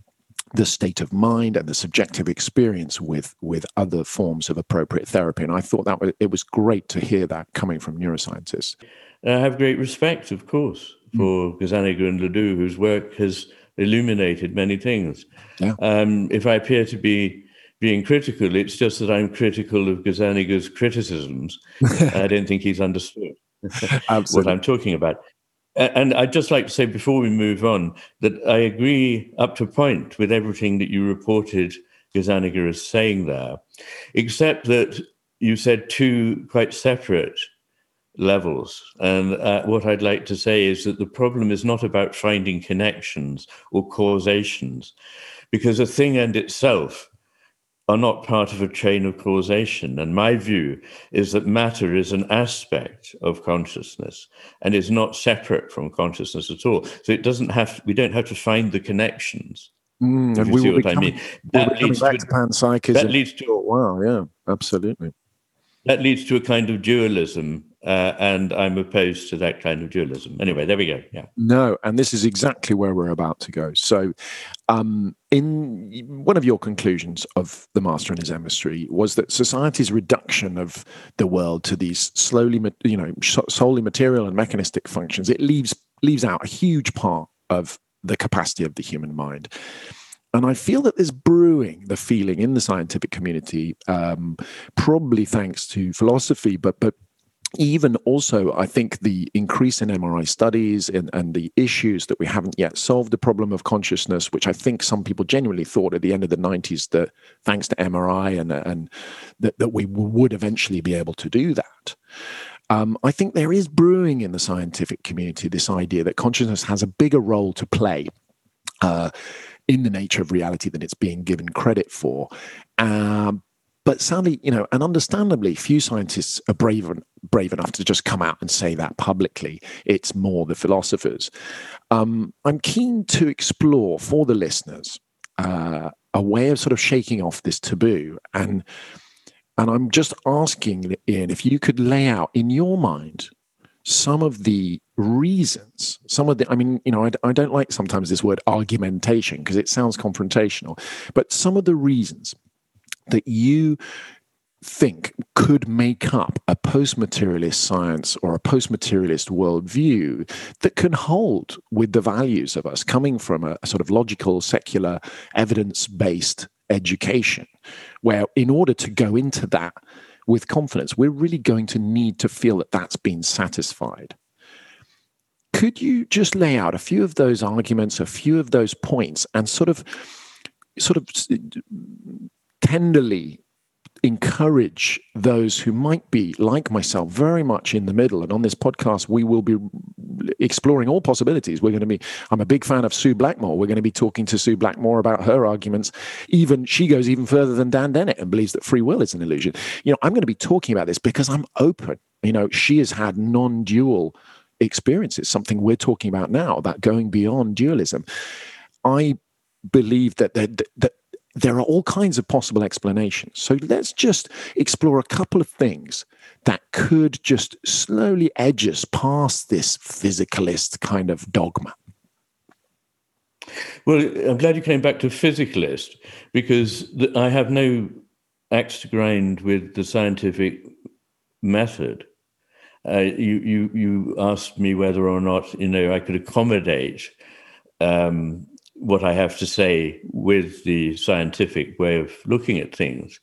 Speaker 2: the state of mind and the subjective experience with with other forms of appropriate therapy. And I thought that was, it was great to hear that coming from neuroscientists.
Speaker 1: I have great respect, of course, for mm. Gazzaniga and Ledoux, whose work has illuminated many things. Yeah. Um, if I appear to be being critical. It's just that I'm critical of Gazzaniga's criticisms. I don't think he's understood what I'm talking about. And I'd just like to say before we move on that I agree up to point with everything that you reported Gazzaniga is saying there, except that you said two quite separate levels. And uh, what I'd like to say is that the problem is not about finding connections or causations, because a thing and itself are not part of a chain of causation. And my view is that matter is an aspect of consciousness and is not separate from consciousness at all. So it doesn't have, we don't have to find the connections.
Speaker 2: Mm, and we see what coming, I mean. That leads, to, to that leads to, oh, wow, yeah, absolutely.
Speaker 1: That leads to a kind of dualism uh, and I'm opposed to that kind of dualism. Anyway, there we go. Yeah.
Speaker 2: No, and this is exactly where we're about to go. So, um, in one of your conclusions of the Master and his emissary was that society's reduction of the world to these slowly, you know, solely material and mechanistic functions it leaves leaves out a huge part of the capacity of the human mind. And I feel that there's brewing the feeling in the scientific community, um, probably thanks to philosophy, but but even also, I think the increase in MRI studies and, and, the issues that we haven't yet solved the problem of consciousness, which I think some people genuinely thought at the end of the 90s that thanks to MRI and, and that, that we would eventually be able to do that. Um, I think there is brewing in the scientific community this idea that consciousness has a bigger role to play. Uh, in the nature of reality than it's being given credit for. Um, but sadly, you know, and understandably, few scientists are brave, brave enough to just come out and say that publicly. It's more the philosophers. Um, I'm keen to explore for the listeners uh, a way of sort of shaking off this taboo. And, and I'm just asking, Iain, if you could lay out in your mind some of the reasons, some of the, I mean, you know, I, I don't like sometimes this word argumentation because it sounds confrontational, but some of the reasons that you think could make up a post materialist science or a post materialist worldview that can hold with the values of us coming from a, a sort of logical, secular, evidence based education, where in order to go into that with confidence, we're really going to need to feel that that's been satisfied. Could you just lay out a few of those arguments, a few of those points, and sort of, sort of tenderly encourage those who might be like myself very much in the middle. And on this podcast we will be exploring all possibilities. We're going to be i'm a big fan of sue blackmore. We're going to be talking to sue blackmore about her arguments. Even she goes even further than dan dennett and believes that free will is an illusion. You know i'm going to be talking about this because i'm open. You know, she has had non dual experiences, something we're talking about now, about going beyond dualism. I believe that, that, that there are all kinds of possible explanations. So let's just explore a couple of things that could just slowly edge us past this physicalist kind of dogma.
Speaker 1: Well, I'm glad you came back to physicalist because I have no axe to grind with the scientific method. Uh, you, you, you asked me whether or not you know I could accommodate um, what I have to say with the scientific way of looking at things.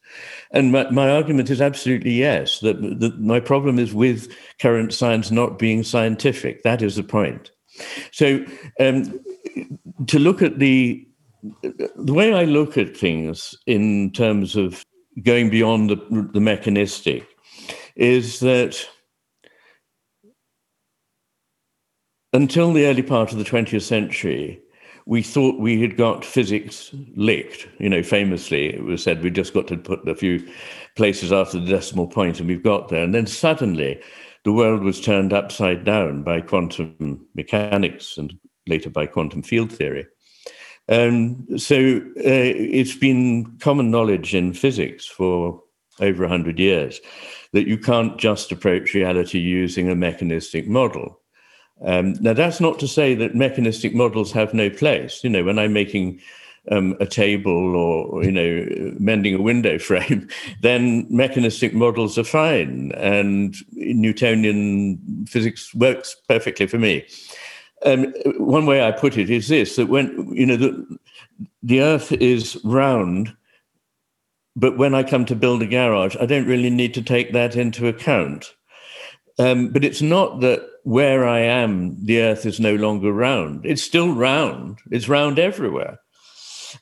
Speaker 1: And my, my argument is absolutely yes, that, that my problem is with current science not being scientific. That is the point. So um, to look at the the way I look at things in terms of going beyond the, the mechanistic is that until the early part of the 20th century, we thought we had got physics licked. You know, famously, it was said we just got to put a few places after the decimal point and we've got there. And then suddenly the world was turned upside down by quantum mechanics and later by quantum field theory. Um, so uh, it's been common knowledge in physics for over 100 years that you can't just approach reality using a mechanistic model. Um, now, that's not to say that mechanistic models have no place. You know, when I'm making um, a table or, you know, mending a window frame, then mechanistic models are fine. And Newtonian physics works perfectly for me. Um, one way I put it is this that when, you know, the, the earth is round, but when I come to build a garage, I don't really need to take that into account. Um, but it's not that where I am, the earth is no longer round. It's still round, it's round everywhere.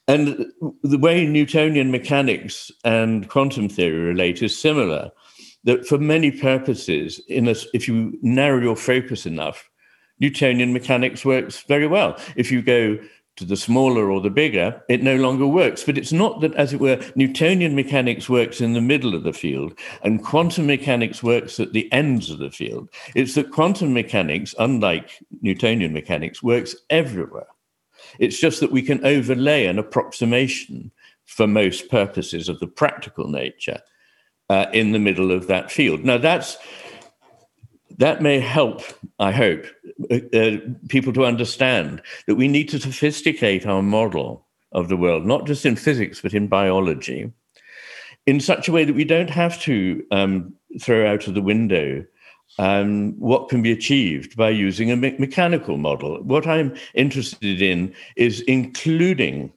Speaker 1: And the way Newtonian mechanics and quantum theory relate is similar. That for many purposes, in a, if you narrow your focus enough, Newtonian mechanics works very well. If you go to the smaller or the bigger, it no longer works. But it's not that, as it were, Newtonian mechanics works in the middle of the field and quantum mechanics works at the ends of the field. It's that quantum mechanics, unlike Newtonian mechanics, works everywhere. It's just that we can overlay an approximation for most purposes of the practical nature uh, in the middle of that field. Now, that's that may help, I hope, uh, uh, people to understand that we need to sophisticate our model of the world, not just in physics, but in biology, in such a way that we don't have to um, throw out of the window um, what can be achieved by using a me- mechanical model. What I'm interested in is including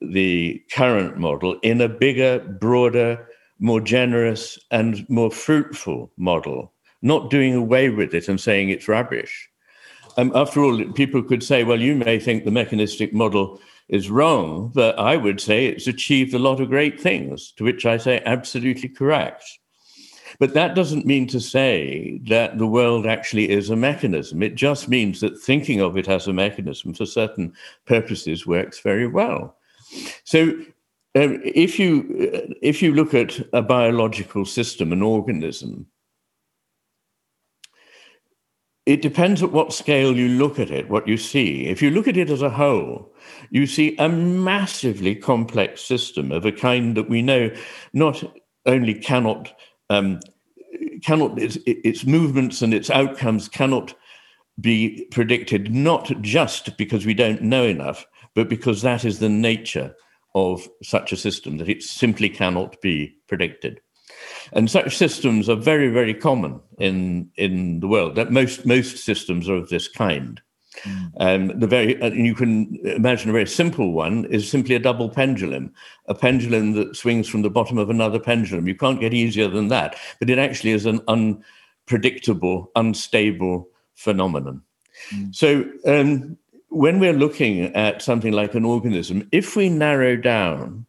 Speaker 1: the current model in a bigger, broader, more generous, and more fruitful model not doing away with it and saying it's rubbish. Um, after all, people could say, well, you may think the mechanistic model is wrong, but I would say it's achieved a lot of great things, to which I say absolutely correct. But that doesn't mean to say that the world actually is a mechanism. It just means that thinking of it as a mechanism for certain purposes works very well. So um, if you if you look at a biological system, an organism, it depends at what scale you look at it, what you see. If you look at it as a whole, you see a massively complex system of a kind that we know not only cannot, um, cannot its, its movements and its outcomes cannot be predicted, not just because we don't know enough, but because that is the nature of such a system, that it simply cannot be predicted. And such systems are very, very common in in the world. That most most systems are of this kind. Mm. Um, the very uh, you can imagine a very simple one is simply a double pendulum, a pendulum that swings from the bottom of another pendulum. You can't get easier than that, but it actually is an unpredictable, unstable phenomenon. Mm. So um, when we're looking at something like an organism, if we narrow down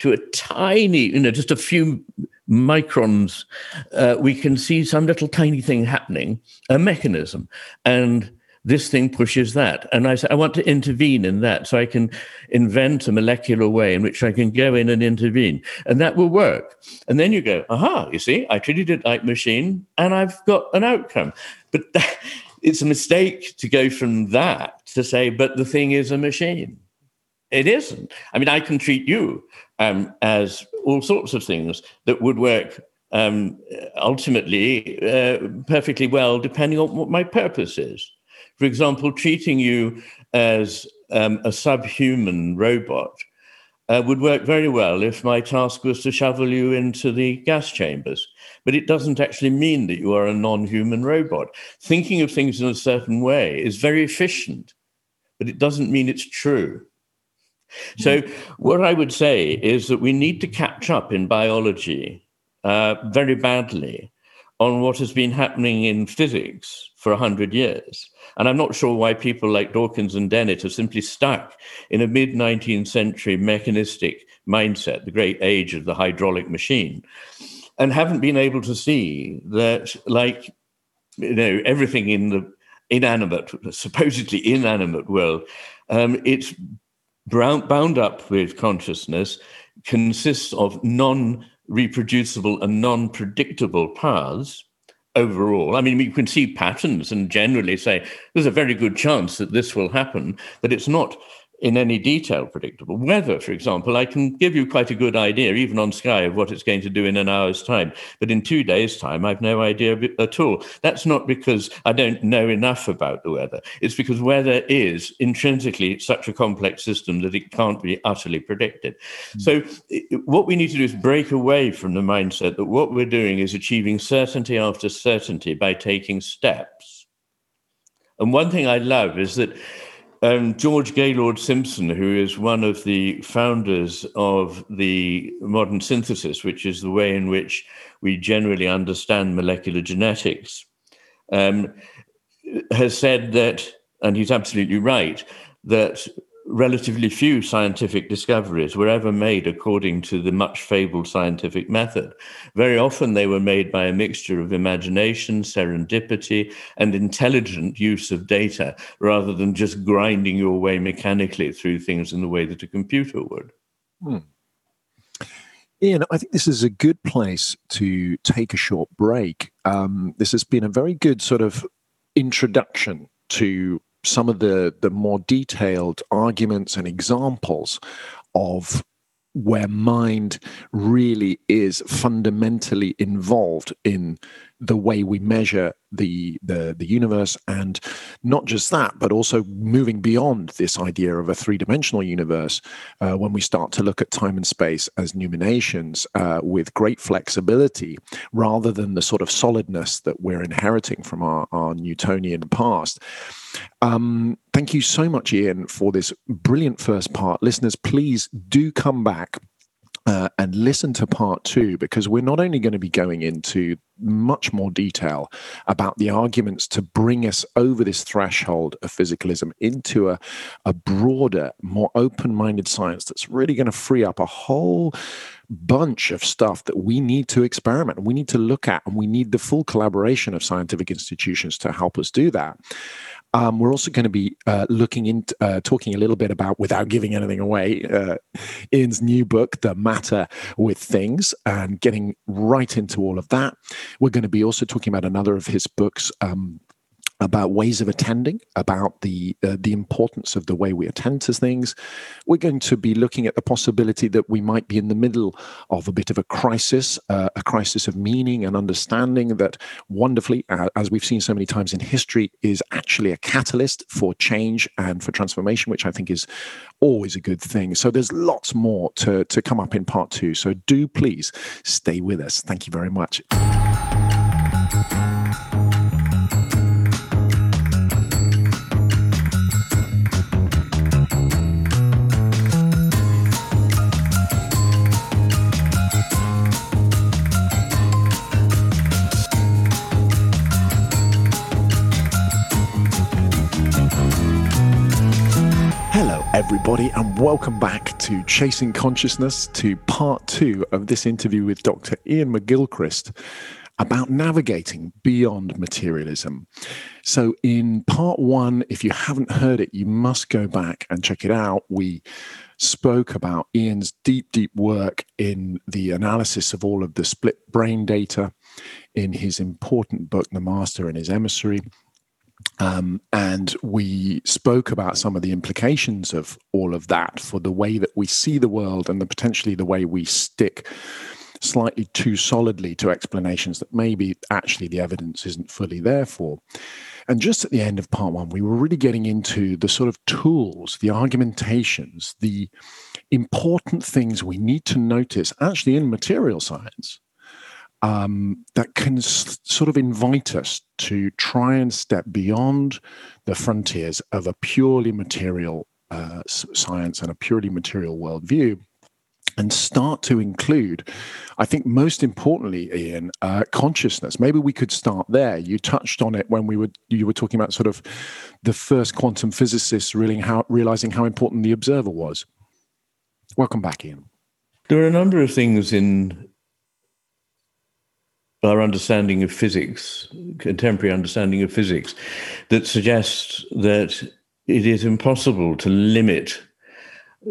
Speaker 1: to a tiny, you know, just a few microns, uh, we can see some little tiny thing happening, a mechanism. And this thing pushes that. And I say, I want to intervene in that. So I can invent a molecular way in which I can go in and intervene. And that will work. And then you go, aha, you see, I treated it like machine and I've got an outcome. But that, it's a mistake to go from that to say, but the thing is a machine. It isn't. I mean, I can treat you um, as all sorts of things that would work um, ultimately uh, perfectly well, depending on what my purpose is. For example, treating you as um, a subhuman robot uh, would work very well if my task was to shovel you into the gas chambers. But it doesn't actually mean that you are a non human robot. Thinking of things in a certain way is very efficient, but it doesn't mean it's true. So, what I would say is that we need to catch up in biology uh, very badly on what has been happening in physics for 100 years. And I'm not sure why people like Dawkins and Dennett are simply stuck in a mid 19th century mechanistic mindset, the great age of the hydraulic machine, and haven't been able to see that, like, you know, everything in the inanimate, supposedly inanimate world, um, it's bound up with consciousness, consists of non reproducible and non predictable paths overall. I mean, you can see patterns and generally say there's a very good chance that this will happen, but it's not in any detail predictable. Weather, for example, I can give you quite a good idea, even on Sky, of what it's going to do in an hour's time. But in two days' time, I've no idea at all. That's not because I don't know enough about the weather. It's because weather is intrinsically such a complex system that it can't be utterly predicted. Mm. So, what we need to do is break away from the mindset that what we're doing is achieving certainty after certainty by taking steps. And one thing I love is that um, George Gaylord Simpson, who is one of the founders of the modern synthesis, which is the way in which we generally understand molecular genetics, um, has said that, and he's absolutely right, that relatively few scientific discoveries were ever made according to the much fabled scientific method. Very often they were made by a mixture of imagination, serendipity, and intelligent use of data rather than just grinding your way mechanically through things in the way that a computer would. Hmm.
Speaker 2: Iain, I think this is a good place to take a short break. Um, this has been a very good sort of introduction to some of the the more detailed arguments and examples of where mind really is fundamentally involved in the way we measure the, the the universe and not just that but also moving beyond this idea of a three-dimensional universe uh, when we start to look at time and space as numminations uh, with great flexibility rather than the sort of solidness that we're inheriting from our, our newtonian past um, thank you so much, Iain, for this brilliant first part. Listeners, please do come back uh, and listen to part two because we're not only going to be going into much more detail about the arguments to bring us over this threshold of physicalism into a, a broader, more open minded science that's really going to free up a whole bunch of stuff that we need to experiment we need to look at, and we need the full collaboration of scientific institutions to help us do that. Um, we're also going to be uh, looking into uh, talking a little bit about, without giving anything away, uh, Iain's new book, The Matter with Things, and getting right into all of that. We're going to be also talking about another of his books, um, about ways of attending, about the uh, the importance of the way we attend to things. We're going to be looking at the possibility that we might be in the middle of a bit of a crisis, uh, a crisis of meaning and understanding that wonderfully, uh, as we've seen so many times in history, is actually a catalyst for change and for transformation, which I think is always a good thing. So there's lots more to to come up in part two. So do please stay with us. Thank you very much. Everybody, and welcome back to Chasing Consciousness, to part two of this interview with Dr. Iain McGilchrist. about navigating beyond materialism. So, in part one, if you haven't heard it, you must go back and check it out. We spoke about Iain's deep, deep work in the analysis of all of the split brain data in his important book, The Master and His Emissary. Um, and we spoke about some of the implications of all of that for the way that we see the world and the potentially the way we stick slightly too solidly to explanations that maybe actually the evidence isn't fully there for. And just at the end of part one, we were really getting into the sort of tools, the argumentations, the important things we need to notice actually in material science um, that can s- sort of invite us to try and step beyond the frontiers of a purely material uh, science and a purely material worldview and start to include, I think most importantly, Iain, uh, consciousness. Maybe we could start there. You touched on it when we were you were talking about sort of the first quantum physicists really how, realizing how important the observer was. Welcome back, Iain.
Speaker 1: There are a number of things in our understanding of physics, contemporary understanding of physics, that suggests that it is impossible to limit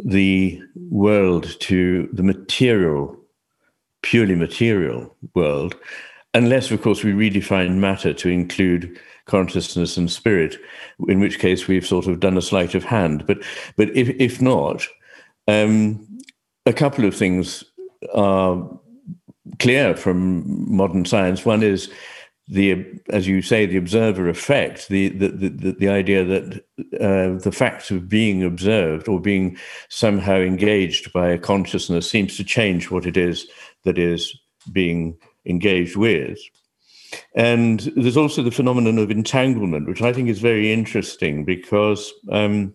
Speaker 1: the world to the material, purely material world, unless, of course, we redefine matter to include consciousness and spirit, in which case we've sort of done a sleight of hand. But, but if, if not, um, a couple of things are clear from modern science. One is the, as you say, the observer effect, the the the, the idea that uh, the fact of being observed or being somehow engaged by a consciousness seems to change what it is that is being engaged with. And there's also the phenomenon of entanglement, which I think is very interesting because, um,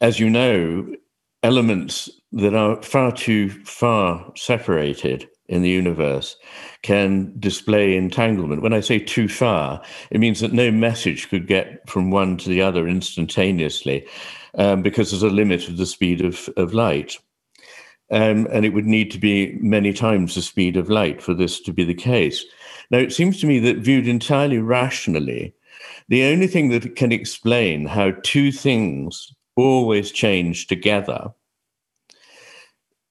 Speaker 1: as you know, elements that are far too far separated in the universe can display entanglement. When I say too far, it means that no message could get from one to the other instantaneously um, because there's a limit of the speed of, of light. Um, and it would need to be many times the speed of light for this to be the case. Now, it seems to me that viewed entirely rationally, the only thing that can explain how two things always change together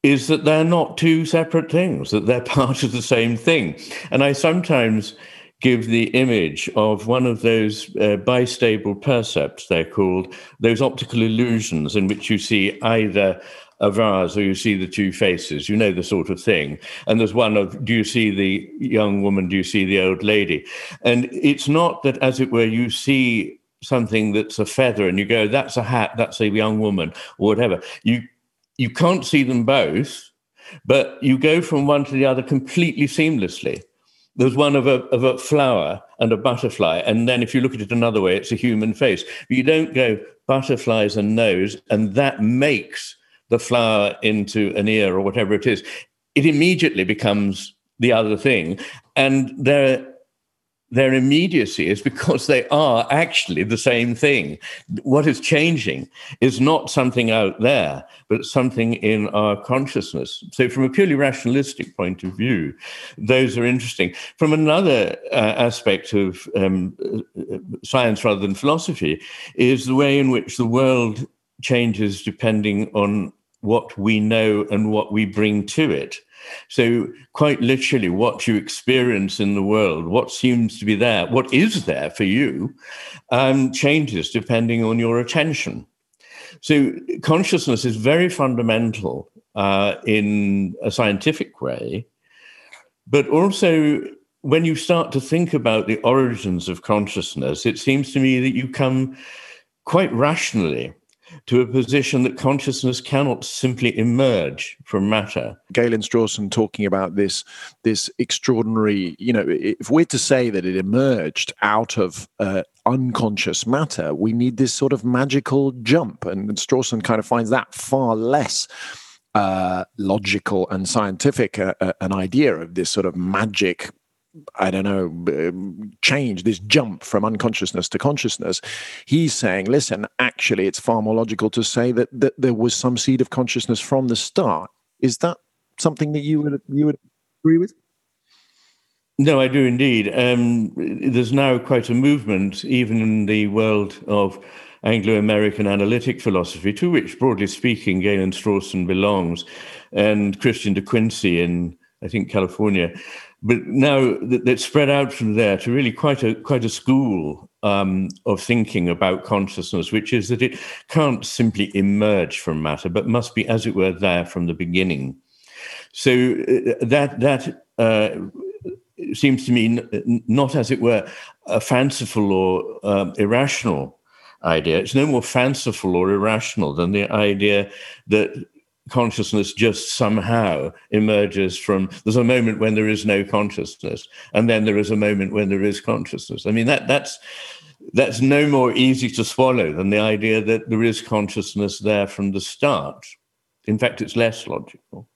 Speaker 1: is that they're not two separate things, that they're part of the same thing. And I sometimes give the image of one of those uh, bistable percepts, they're called, those optical illusions in which you see either a vase or you see the two faces, you know the sort of thing. And there's one of, do you see the young woman, do you see the old lady? And it's not that, as it were, you see something that's a feather and you go, that's a hat, that's a young woman, or whatever. You you can't see them both, but you go from one to the other completely seamlessly. There's one of a, of a flower and a butterfly. And then if you look at it another way, it's a human face. But you don't go butterflies and nose, and that makes the flower into an ear or whatever it is. It immediately becomes the other thing. And there their immediacy is because they are actually the same thing. What is changing is not something out there, but something in our consciousness. So, from a purely rationalistic point of view, those are interesting. From another uh, aspect of um, uh, science rather than philosophy, is the way in which the world changes depending on what we know and what we bring to it. So, quite literally, what you experience in the world, what seems to be there, what is there for you, um, changes depending on your attention. So, consciousness is very fundamental uh, in a scientific way, but also when you start to think about the origins of consciousness, it seems to me that you come quite rationally to a position that consciousness cannot simply emerge from matter.
Speaker 2: Galen Strawson talking about this this extraordinary, you know, if we're to say that it emerged out of uh, unconscious matter, we need this sort of magical jump, and Strawson kind of finds that far less. Uh, logical and scientific uh, uh an idea of this sort of magic I don't know, um, change, this jump from unconsciousness to consciousness, he's saying, listen, actually, it's far more logical to say that, that there was some seed of consciousness from the start. Is that something that you would you would agree with?
Speaker 1: No, I do indeed. Um, there's now quite a movement, even in the world of Anglo American analytic philosophy, to which, broadly speaking, Galen Strawson belongs, and Christian De Quincey in, I think, California. But now that spread out from there to really quite a quite a school um, of thinking about consciousness, which is that it can't simply emerge from matter, but must be, as it were, there from the beginning. So uh, that that uh, seems to me not, as it were, a fanciful or um, irrational idea. It's no more fanciful or irrational than the idea that consciousness just somehow emerges from there's a moment when there is no consciousness and then there is a moment when there is consciousness. I mean that that's that's no more easy to swallow than the idea that there is consciousness there from the start. In fact it's less logical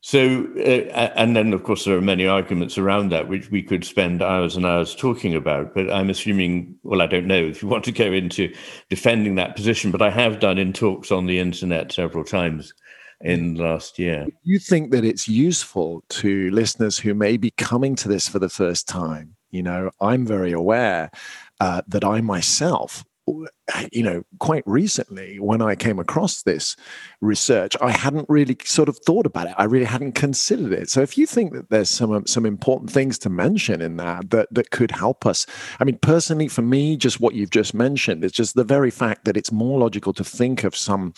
Speaker 1: so, uh, and then of course there are many arguments around that which we could spend hours and hours talking about. But I'm assuming, well, I don't know if you want to go into defending that position, but I have done in talks on the internet several times in last year.
Speaker 2: You think that it's useful to listeners who may be coming to this for the first time? You know, I'm very aware uh, that I myself you know, quite recently when I came across this research, I hadn't really sort of thought about it. I really hadn't considered it. So if you think that there's some um, some important things to mention in that that that could help us, I mean, personally, for me, just what you've just mentioned, it's just the very fact that it's more logical to think of some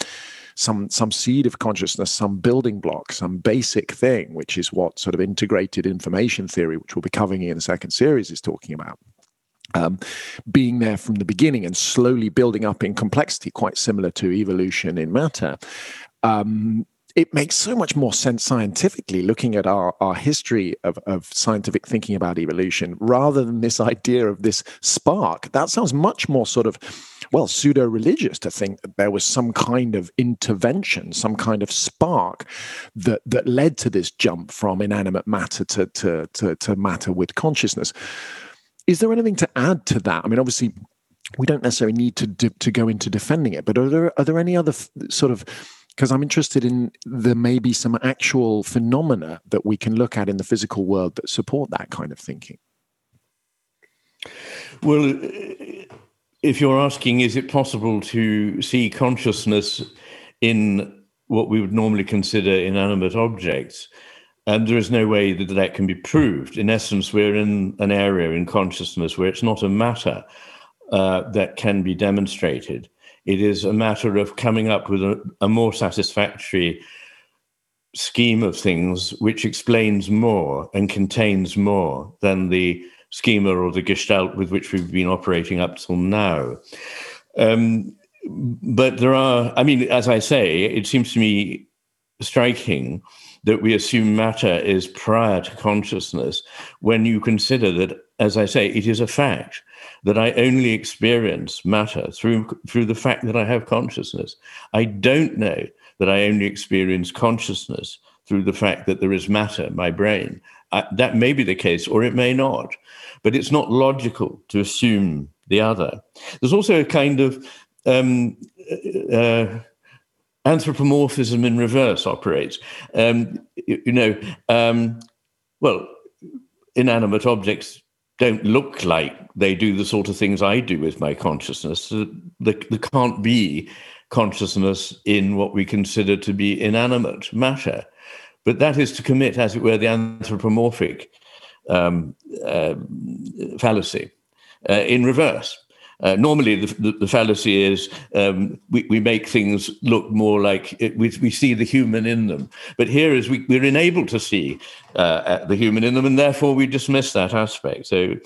Speaker 2: some some seed of consciousness, some building block, some basic thing, which is what sort of integrated information theory, which we'll be covering in the second series, is talking about um, being there from the beginning and slowly building up in complexity, quite similar to evolution in matter. Um, it makes so much more sense scientifically looking at our, our history of, of scientific thinking about evolution rather than this idea of this spark. That sounds much more sort of, well, pseudo religious to think that there was some kind of intervention, some kind of spark that, that led to this jump from inanimate matter to, to, to, to matter with consciousness. Is there anything to add to that? I mean, obviously, we don't necessarily need to to go into defending it, but are there are there any other f- sort of because I'm interested in there may be some actual phenomena that we can look at in the physical world that support that kind of thinking.
Speaker 1: Well, uh, if you're asking, is it possible to see consciousness in what we would normally consider inanimate objects? And there is no way that that can be proved. In essence, we're in an area in consciousness where it's not a matter uh, that can be demonstrated. It is a matter of coming up with a, a more satisfactory scheme of things which explains more and contains more than the schema or the gestalt with which we've been operating up till now. Um, but there are, I mean, as I say, it seems to me striking that we assume matter is prior to consciousness when you consider that, as I say, it is a fact that I only experience matter through, through the fact that I have consciousness. I don't know that I only experience consciousness through the fact that there is matter, my brain. I, that may be the case, or it may not, but it's not logical to assume the other. There's also a kind of um, uh, anthropomorphism in reverse operates. Um, you, you, know, um, well, inanimate objects don't look like they do the sort of things I do with my consciousness. There, there can't be consciousness in what we consider to be inanimate matter. But that is to commit, as it were, the anthropomorphic um, uh, fallacy uh, in reverse. Uh, normally, the, the, the, fallacy is um, we, we make things look more like it, we, we see the human in them. But here is we, we're enabled to see uh, the human in them, and therefore we dismiss that aspect. So,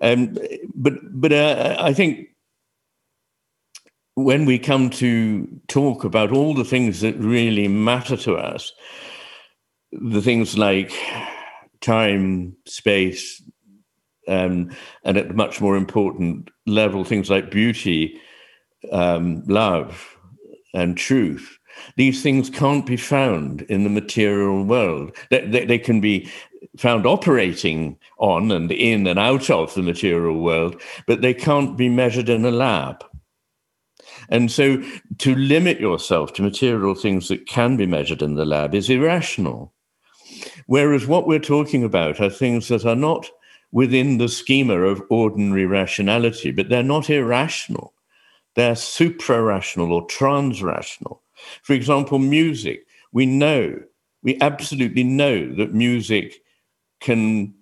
Speaker 1: um, but but uh, I think when we come to talk about all the things that really matter to us, the things like time, space, um, and at much more important level, things like beauty, um, love, and truth. These things can't be found in the material world. They, they, they, can be found operating on and in and out of the material world, but they can't be measured in a lab. And so to limit yourself to material things that can be measured in the lab is irrational. Whereas what we're talking about are things that are not within the schema of ordinary rationality, but they're not irrational. They're supra-rational or trans-rational. For example, music. We know, we absolutely know that music can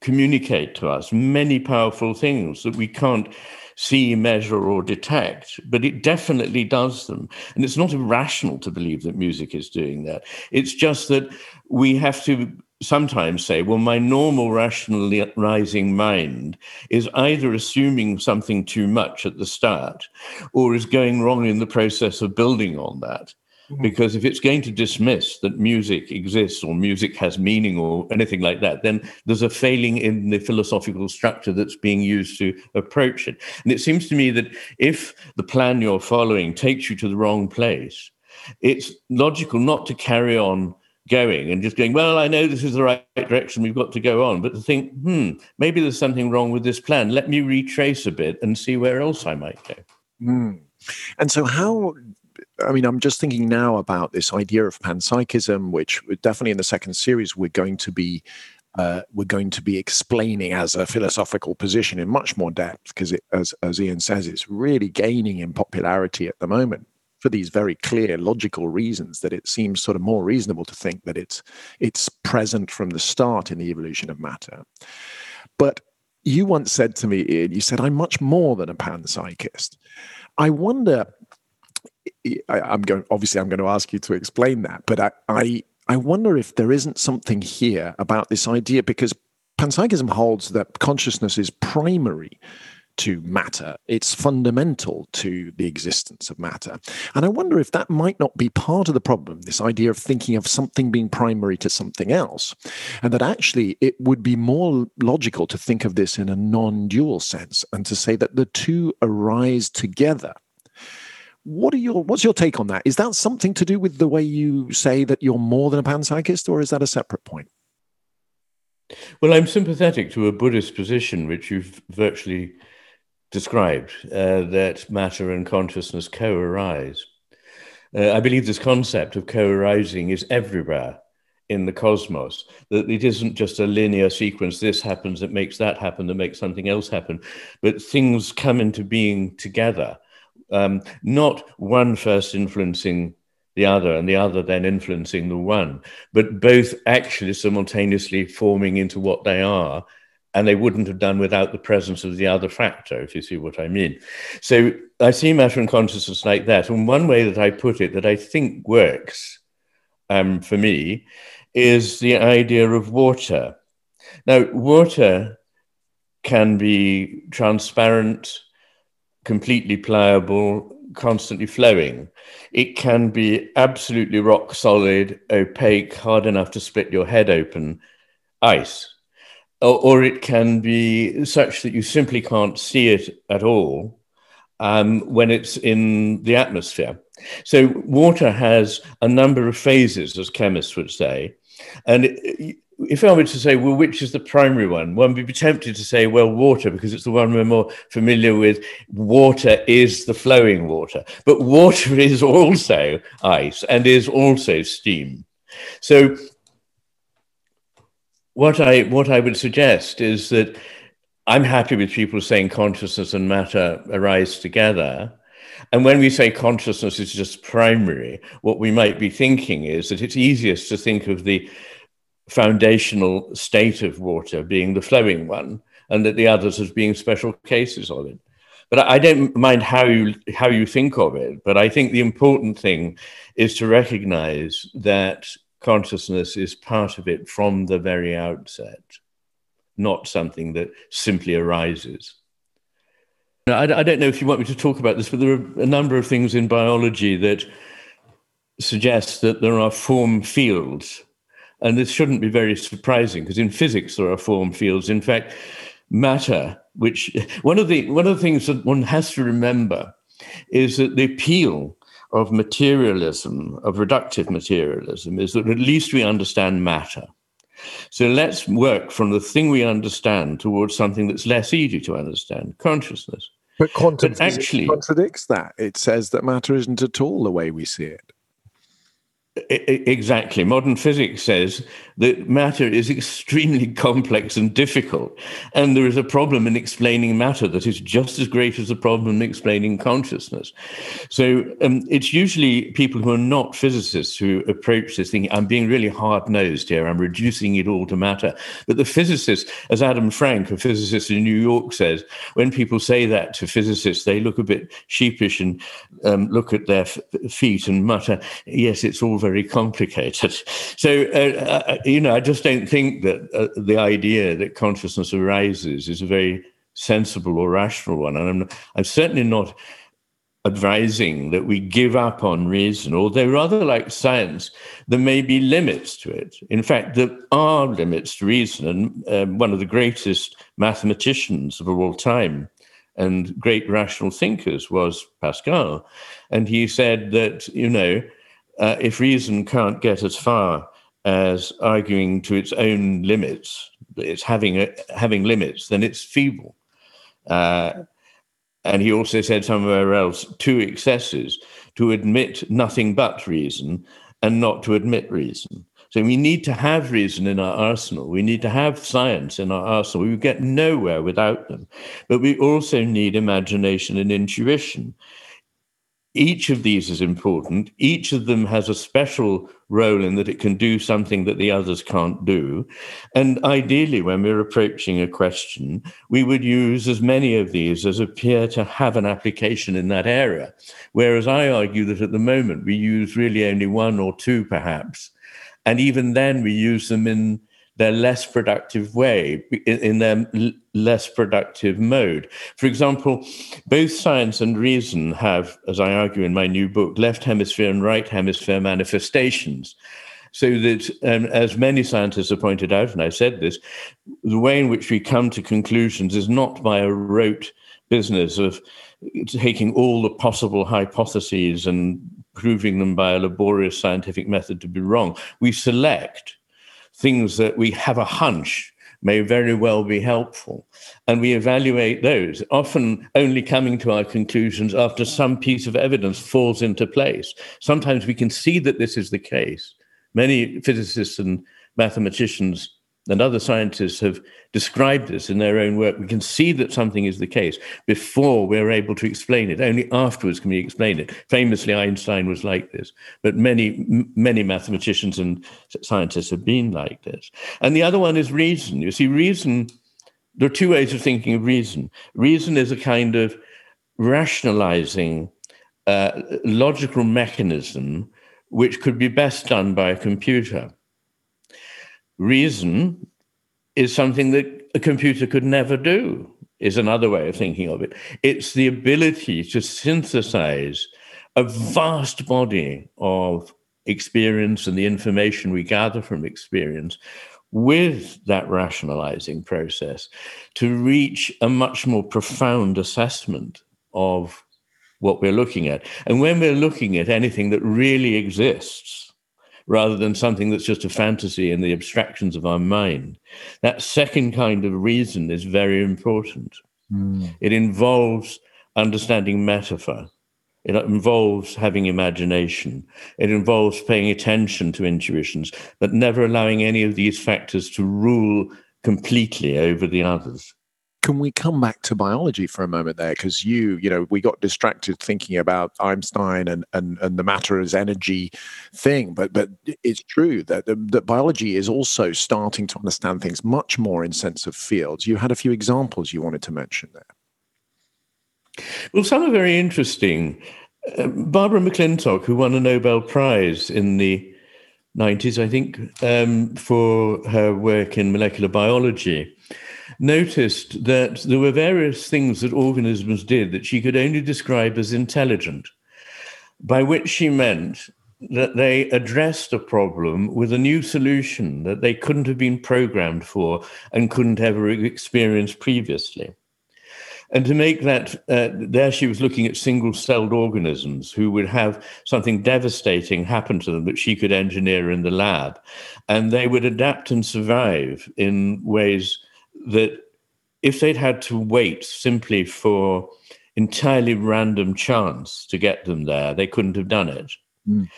Speaker 1: communicate to us many powerful things that we can't see, measure, or detect, but it definitely does them. And it's not irrational to believe that music is doing that. It's just that we have to sometimes say, well, my normal rationalizing mind is either assuming something too much at the start or is going wrong in the process of building on that. Mm-hmm. Because if it's going to dismiss that music exists or music has meaning or anything like that, then there's a failing in the philosophical structure that's being used to approach it. And it seems to me that if the plan you're following takes you to the wrong place, it's logical not to carry on going and just going, well, I know this is the right direction, we've got to go on, but to think, hmm, maybe there's something wrong with this plan. Let me retrace a bit and see where else I might go.
Speaker 2: Mm. And so, how I mean, I'm just thinking now about this idea of panpsychism, which definitely in the second series we're going to be uh, we're going to be explaining as a philosophical position in much more depth because, as as Iain says, it's really gaining in popularity at the moment for these very clear logical reasons that it seems sort of more reasonable to think that it's it's present from the start in the evolution of matter. But you once said to me, Iain, you said, I'm much more than a panpsychist. I wonder I, am going. Obviously, I'm going to ask you to explain that, but I, I, I wonder if there isn't something here about this idea because panpsychism holds that consciousness is primary to matter. It's fundamental to the existence of matter. And I wonder if that might not be part of the problem, this idea of thinking of something being primary to something else. And that actually it would be more logical to think of this in a non dual sense and to say that the two arise together what are your what's your take on that? Is that something to do with the way you say that you're more than a panpsychist, or is that a separate point?
Speaker 1: Well, I'm sympathetic to a Buddhist position, which you've virtually described, uh, that matter and consciousness co-arise. Uh, I believe this concept of co-arising is everywhere in the cosmos. That it isn't just a linear sequence. This happens, it makes that happen, that makes something else happen, but things come into being together um, not one first influencing the other and the other then influencing the one, but both actually simultaneously forming into what they are. And they wouldn't have done without the presence of the other factor, if you see what I mean. So I see matter and consciousness like that. And one way that I put it that I think works um, for me is the idea of water. Now, water can be transparent, completely pliable, constantly flowing. It can be absolutely rock solid, opaque, hard enough to split your head open, ice. Or, or it can be such that you simply can't see it at all um, when it's in the atmosphere. So, water has a number of phases, as chemists would say. And if I were to say, well, which is the primary one? One would be tempted to say, well, water, because it's the one we're more familiar with. Water is the flowing water, but water is also ice and is also steam. So, what I what I would suggest is that I'm happy with people saying consciousness and matter arise together. And when we say consciousness is just primary, what we might be thinking is that it's easiest to think of the foundational state of water being the flowing one, and that the others as being special cases of it. But I don't mind how you how you think of it. But I think the important thing is to recognize that consciousness is part of it from the very outset, not something that simply arises. I, I don't know if you want me to talk about this, but there are a number of things in biology that suggest that there are form fields and this shouldn't be very surprising because in physics there are form fields. In fact, matter, which one of the one of the things that one has to remember is that the appeal of materialism, of reductive materialism, is that at least we understand matter. So let's work from the thing we understand towards something that's less easy to understand, consciousness.
Speaker 2: But quantum but actually contradicts that. It says that matter isn't at all the way we see it.
Speaker 1: Exactly. Modern physics says that matter is extremely complex and difficult. And there is a problem in explaining matter that is just as great as the problem in explaining consciousness. So um, it's usually people who are not physicists who approach this thinking, I'm being really hard nosed here, I'm reducing it all to matter. But the physicists, as Adam Frank, a physicist in New York, says, when people say that to physicists, they look a bit sheepish and um, look at their f- feet and mutter, Yes, it's all very complicated. So, uh, uh, you know, I just don't think that uh, the idea that consciousness arises is a very sensible or rational one. And I'm, I'm certainly not advising that we give up on reason, although rather like science, there may be limits to it. In fact, there are limits to reason. And um, one of the greatest mathematicians of all time and great rational thinkers was Pascal. And he said that, you know, uh, if reason can't get as far as arguing to its own limits, it's having a, having limits, then it's feeble. Uh, and he also said somewhere else two excesses to admit nothing but reason and not to admit reason. So we need to have reason in our arsenal. We need to have science in our arsenal. We get nowhere without them. But we also need imagination and intuition. Each of these is important. Each of them has a special role in that it can do something that the others can't do. And ideally, when we're approaching a question, we would use as many of these as appear to have an application in that area. Whereas I argue that at the moment we use really only one or two, perhaps. And even then, we use them in their less productive way, in their less productive mode. For example, both science and reason have, as I argue in my new book, left hemisphere and right hemisphere manifestations. So that, um, as many scientists have pointed out, and I said this, the way in which we come to conclusions is not by a rote business of taking all the possible hypotheses and proving them by a laborious scientific method to be wrong. We select things that we have a hunch may very well be helpful. And we evaluate those, often only coming to our conclusions after some piece of evidence falls into place. Sometimes we can see that this is the case. Many physicists and mathematicians and other scientists have described this in their own work. We can see that something is the case before we're able to explain it. Only afterwards can we explain it. Famously, Einstein was like this, but many, many mathematicians and scientists have been like this. And the other one is reason. You see, reason, there are two ways of thinking of reason. Reason is a kind of rationalizing uh, logical mechanism which could be best done by a computer reason is something that a computer could never do, is another way of thinking of it. It's the ability to synthesize a vast body of experience and the information we gather from experience with that rationalizing process to reach a much more profound assessment of what we're looking at. And when we're looking at anything that really exists, rather than something that's just a fantasy in the abstractions of our mind. That second kind of reason is very important. Mm. It involves understanding metaphor. It involves having imagination. It involves paying attention to intuitions, but never allowing any of these factors to rule completely over the others.
Speaker 2: Can we come back to biology for a moment there? Because you, you know, we got distracted thinking about Einstein and and, and the matter as energy thing, but but it's true that that biology is also starting to understand things much more in sense of fields. You had a few examples you wanted to mention there.
Speaker 1: Well, some are very interesting. Uh, Barbara McClintock, who won a Nobel Prize in the 90s, I think, um, for her work in molecular biology noticed that there were various things that organisms did that she could only describe as intelligent, by which she meant that they addressed a problem with a new solution that they couldn't have been programmed for and couldn't ever experience previously. And to make that, uh, there she was looking at single celled organisms who would have something devastating happen to them that she could engineer in the lab. And they would adapt and survive in ways that if they'd had to wait simply for entirely random chance to get them there, they couldn't have done it. Mm.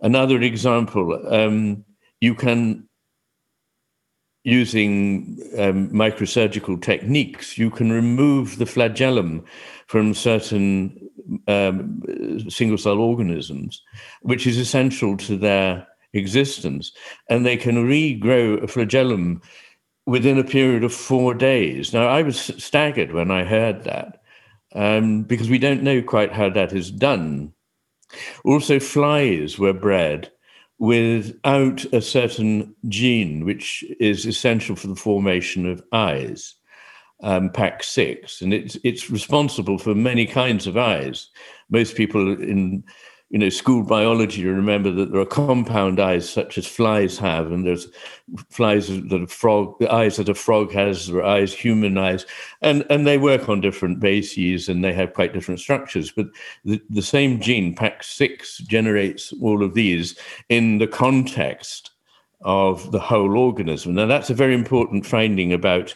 Speaker 1: Another example, um, you can, using um, microsurgical techniques, you can remove the flagellum from certain um, single cell organisms, which is essential to their existence. And they can regrow a flagellum within a period of four days. Now, I was staggered when I heard that um, because we don't know quite how that is done. Also, flies were bred without a certain gene which is essential for the formation of eyes um, PAX6, and it's it's responsible for many kinds of eyes. Most people in you know school biology you remember that there are compound eyes such as flies have, and there's flies that a frog, the eyes that a frog has, are eyes, human eyes, and and they work on different bases and they have quite different structures. But the, the same gene PAX6 generates all of these in the context of the whole organism. Now that's a very important finding about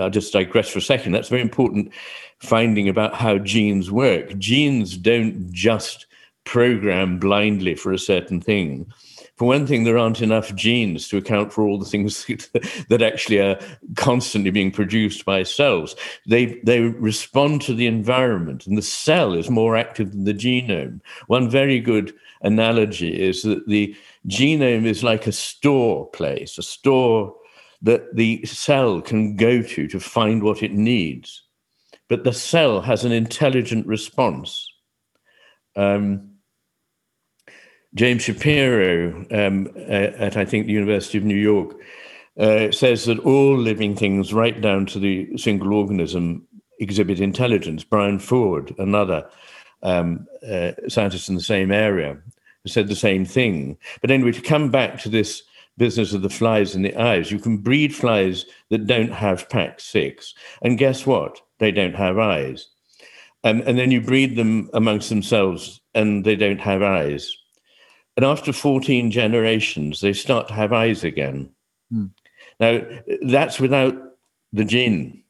Speaker 1: I'll just digress for a second. That's a very important finding about how genes work. Genes don't just program blindly for a certain thing. For one thing, there aren't enough genes to account for all the things that actually are constantly being produced by cells. They, they respond to the environment, and the cell is more active than the genome. One very good analogy is that the genome is like a store place, a store that the cell can go to to find what it needs. But the cell has an intelligent response. Um, James Shapiro um, at, I think, the University of New York uh, says that all living things, right down to the single organism, exhibit intelligence. Brian Ford, another um, uh, scientist in the same area, said the same thing. But anyway, to come back to this business of the flies in the eyes. You can breed flies that don't have PAX6. And guess what? They don't have eyes. Um, and then you breed them amongst themselves and they don't have eyes. And after 14 generations, they start to have eyes again. Hmm. Now, that's without the gene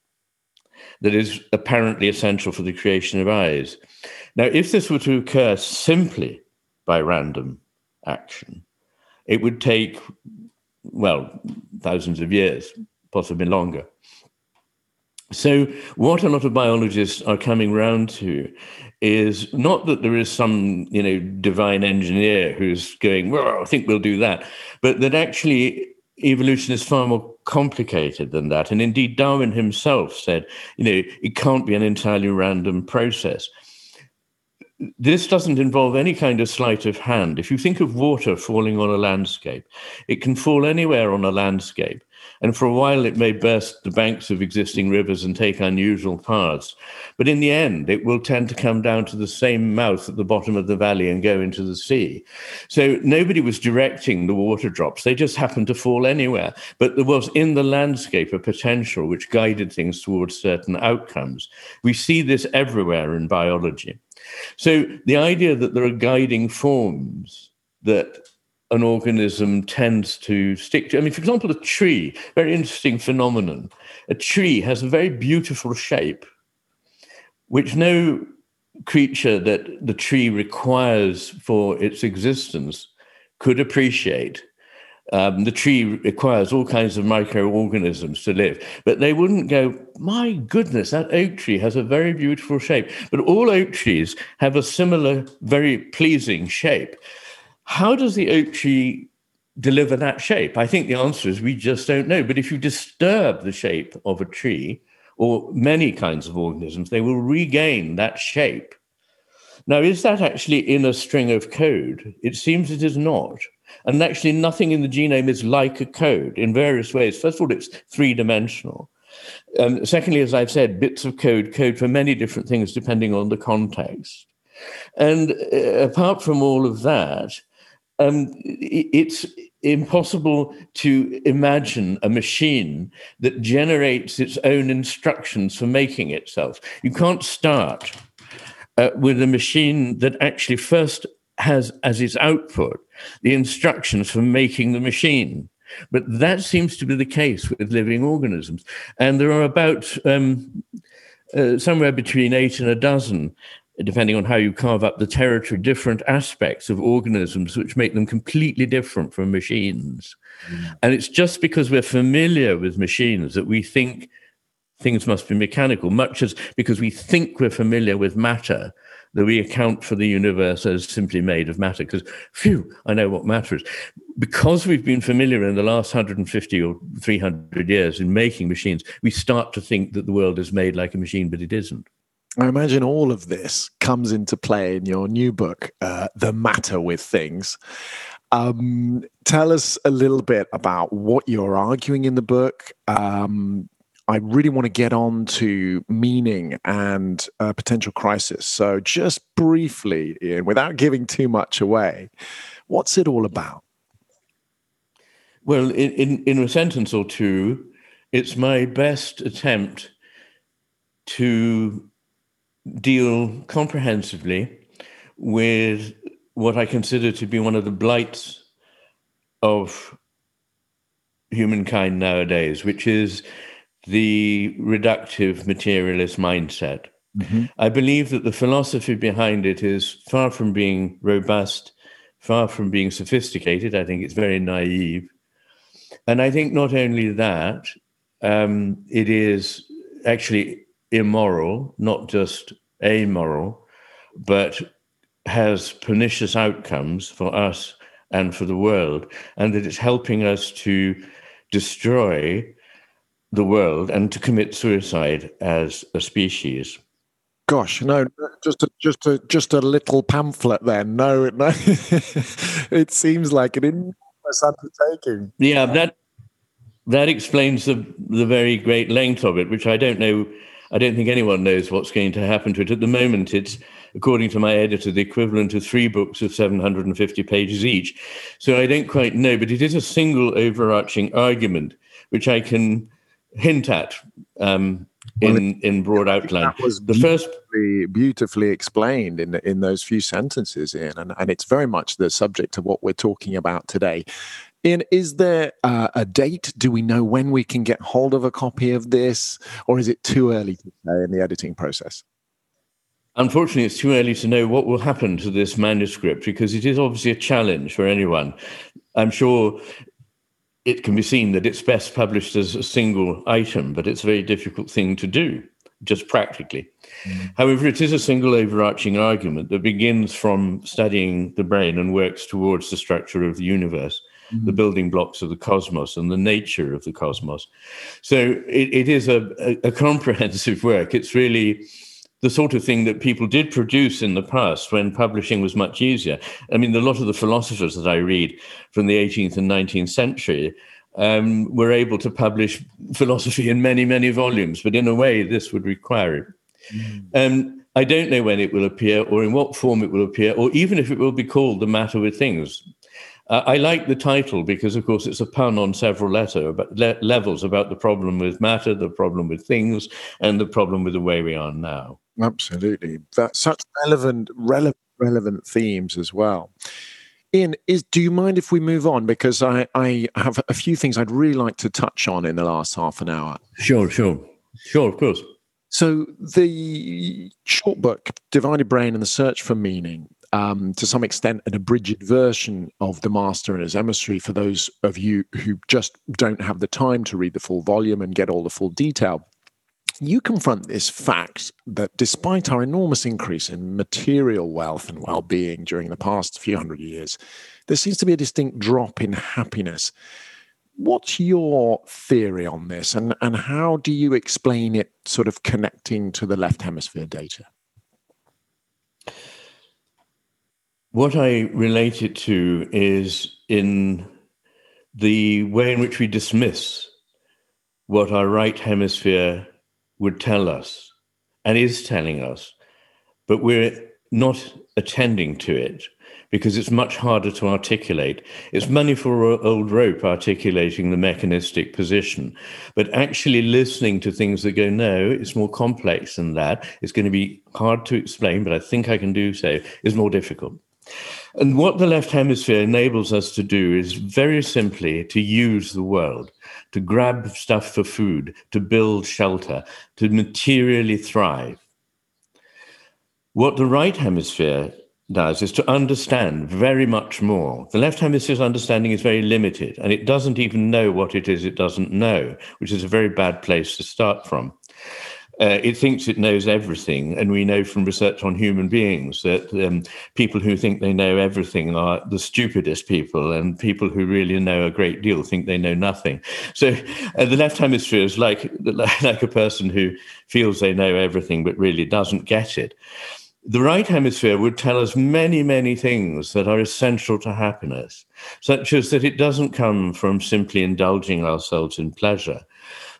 Speaker 1: that is apparently essential for the creation of eyes. Now, if this were to occur simply by random action, it would take, well, thousands of years, possibly longer. So, what a lot of biologists are coming round to is not that there is some, you know, divine engineer who's going, well, I think we'll do that, but that actually evolution is far more complicated than that. And indeed, Darwin himself said, you know, it can't be an entirely random process this doesn't involve any kind of sleight of hand. If you think of water falling on a landscape, it can fall anywhere on a landscape. And for a while, it may burst the banks of existing rivers and take unusual paths. But in the end, it will tend to come down to the same mouth at the bottom of the valley and go into the sea. So nobody was directing the water drops, they just happened to fall anywhere. But there was in the landscape a potential which guided things towards certain outcomes. We see this everywhere in biology. So the idea that there are guiding forms that an organism tends to stick to. I mean, for example, a tree, very interesting phenomenon. A tree has a very beautiful shape, which no creature that the tree requires for its existence could appreciate. Um, the tree requires all kinds of microorganisms to live, but they wouldn't go, my goodness, that oak tree has a very beautiful shape. But all oak trees have a similar, very pleasing shape. How does the oak tree deliver that shape? I think the answer is we just don't know. But if you disturb the shape of a tree or many kinds of organisms, they will regain that shape. Now, is that actually in a string of code? It seems it is not. And actually, nothing in the genome is like a code in various ways. First of all, it's three dimensional. Um, secondly, as I've said, bits of code code for many different things depending on the context. And uh, apart from all of that, um, it's impossible to imagine a machine that generates its own instructions for making itself. You can't start uh, with a machine that actually first has as its output the instructions for making the machine. But that seems to be the case with living organisms. And there are about um, uh, somewhere between eight and a dozen depending on how you carve up the territory, different aspects of organisms which make them completely different from machines. Mm. And it's just because we're familiar with machines that we think things must be mechanical, much as because we think we're familiar with matter, that we account for the universe as simply made of matter. Because, phew, I know what matter is. Because we've been familiar in the last 150 or 300 years in making machines, we start to think that the world is made like a machine, but it isn't.
Speaker 2: I imagine all of this comes into play in your new book, uh, The Matter with Things. Um, tell us a little bit about what you're arguing in the book. Um, I really want to get on to meaning and uh, potential crisis. So, just briefly, Iain, without giving too much away, what's it all about?
Speaker 1: Well, in, in, in a sentence or two, it's my best attempt to deal comprehensively with what I consider to be one of the blights of humankind nowadays, which is the reductive materialist mindset. Mm-hmm. I believe that the philosophy behind it is far from being robust, far from being sophisticated. I think it's very naive. And I think not only that, um, it is actually immoral, not just amoral, but has pernicious outcomes for us and for the world, and that it's helping us to destroy the world and to commit suicide as a species.
Speaker 2: Gosh, no, just a, just a just a little pamphlet. Then, no, no, it seems like an enormous undertaking.
Speaker 1: Yeah, that that explains the the very great length of it, which I don't know. I don't think anyone knows what's going to happen to it at the moment. It's according to my editor, the equivalent of three books of 750 pages each. So I don't quite know, but it is a single overarching argument, which I can hint at um, in well, in broad outline.
Speaker 2: That was the first beautifully explained in in those few sentences, Iain, and, and it's very much the subject of what we're talking about today. Iain, is there uh, a date? Do we know when we can get hold of a copy of this, or is it too early to say in the editing process?
Speaker 1: Unfortunately, it's too early to know what will happen to this manuscript because it is obviously a challenge for anyone. I'm sure it can be seen that it's best published as a single item, but it's a very difficult thing to do, just practically. Mm. However, it is a single overarching argument that begins from studying the brain and works towards the structure of the universe, mm. the building blocks of the cosmos, and the nature of the cosmos. So it, it is a, a, a comprehensive work. It's really the sort of thing that people did produce in the past when publishing was much easier. I mean, a lot of the philosophers that I read from the 18th and 19th century um, were able to publish philosophy in many, many volumes, but in a way, this would require it. Mm. Um, I don't know when it will appear or in what form it will appear, or even if it will be called The Matter with Things. Uh, I like the title because, of course, it's a pun on several letter, about, le- levels about the problem with matter, the problem with things, and the problem with the way we are now.
Speaker 2: Absolutely, that's such relevant, relevant, relevant themes as well. Iain, is do you mind if we move on because I, I have a few things I'd really like to touch on in the last half an hour.
Speaker 1: Sure, sure, sure, of course.
Speaker 2: So the short book, Divided Brain and the Search for Meaning, um, to some extent an abridged version of The Master and His Emissary for those of you who just don't have the time to read the full volume and get all the full detail you confront this fact that despite our enormous increase in material wealth and well being during the past few hundred years, there seems to be a distinct drop in happiness. What's your theory on this, and, and how do you explain it sort of connecting to the left hemisphere data?
Speaker 1: What I relate it to is in the way in which we dismiss what our right hemisphere would tell us and is telling us, but we're not attending to it because it's much harder to articulate. It's money for old rope articulating the mechanistic position, but actually listening to things that go, no, it's more complex than that. It's going to be hard to explain, but I think I can do so, is more difficult. And what the left hemisphere enables us to do is very simply to use the world to grab stuff for food, to build shelter, to materially thrive. What the right hemisphere does is to understand very much more. The left hemisphere's understanding is very limited, and it doesn't even know what it is it doesn't know, which is a very bad place to start from. Uh, it thinks it knows everything, and we know from research on human beings that um, people who think they know everything are the stupidest people, and people who really know a great deal think they know nothing. So, uh, the left hemisphere is like like a person who feels they know everything but really doesn't get it. The right hemisphere would tell us many, many things that are essential to happiness, such as that it doesn't come from simply indulging ourselves in pleasure,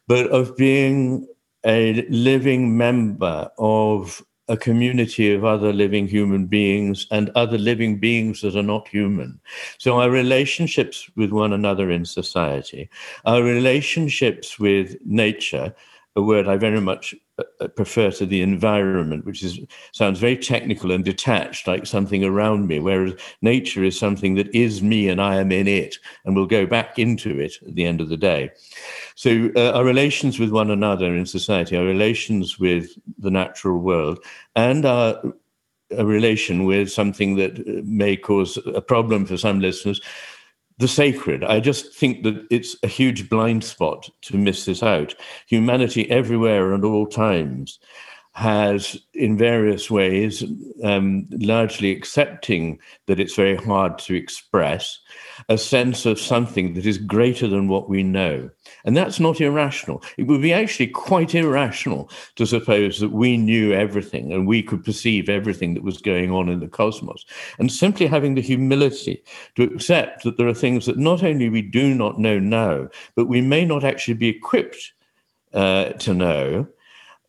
Speaker 1: but of being a living member of a community of other living human beings and other living beings that are not human. So, our relationships with one another in society, our relationships with nature, a word I very much uh, prefer to the environment, which is sounds very technical and detached, like something around me, whereas nature is something that is me and I am in it and will go back into it at the end of the day. So uh, our relations with one another in society, our relations with the natural world, and our a relation with something that uh, may cause a problem for some listeners, the sacred. I just think that it's a huge blind spot to miss this out. Humanity everywhere and all times has, in various ways, um, largely accepting that it's very hard to express, a sense of something that is greater than what we know. And that's not irrational. It would be actually quite irrational to suppose that we knew everything and we could perceive everything that was going on in the cosmos. And simply having the humility to accept that there are things that not only we do not know now, but we may not actually be equipped uh, to know.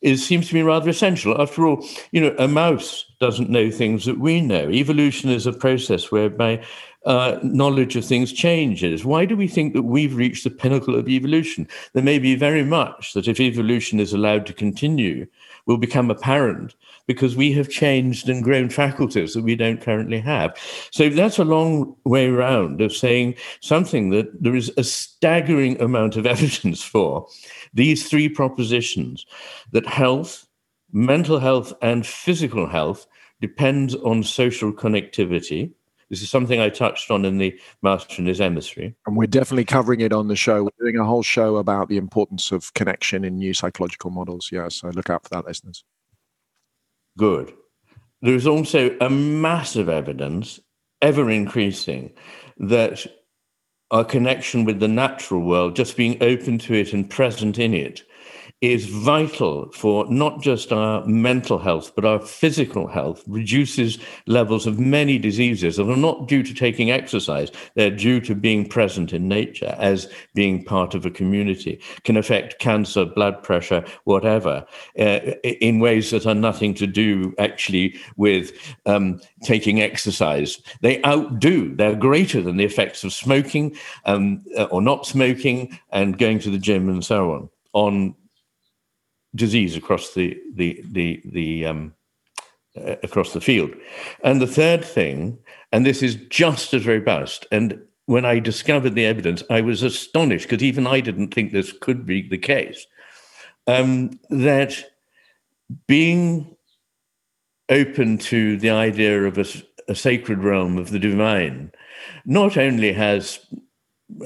Speaker 1: It seems to me rather essential. After all, you know, a mouse doesn't know things that we know. Evolution is a process whereby uh, knowledge of things changes. Why do we think that we've reached the pinnacle of evolution? There may be very much that if evolution is allowed to continue, will become apparent because we have changed and grown faculties that we don't currently have. So that's a long way around of saying something that there is a staggering amount of evidence for. These three propositions that health, mental health, and physical health depends on social connectivity this is something I touched on in the Master and his emissary.
Speaker 2: And we're definitely covering it on the show. We're doing a whole show about the importance of connection in new psychological models. Yeah, so look out for that, listeners.
Speaker 1: Good. There is also a massive evidence, ever increasing, that our connection with the natural world, just being open to it and present in it, is vital for not just our mental health, but our physical health, reduces levels of many diseases that are not due to taking exercise. They're due to being present in nature as being part of a community, can affect cancer, blood pressure, whatever, uh, in ways that are nothing to do actually with um, taking exercise. They outdo, they're greater than the effects of smoking um, or not smoking and going to the gym and so on on disease across the the the the um, uh, across the field. And the third thing, and this is just as robust, and when I discovered the evidence, I was astonished because even I didn't think this could be the case. Um, that being open to the idea of a, a, sacred realm of the divine not only has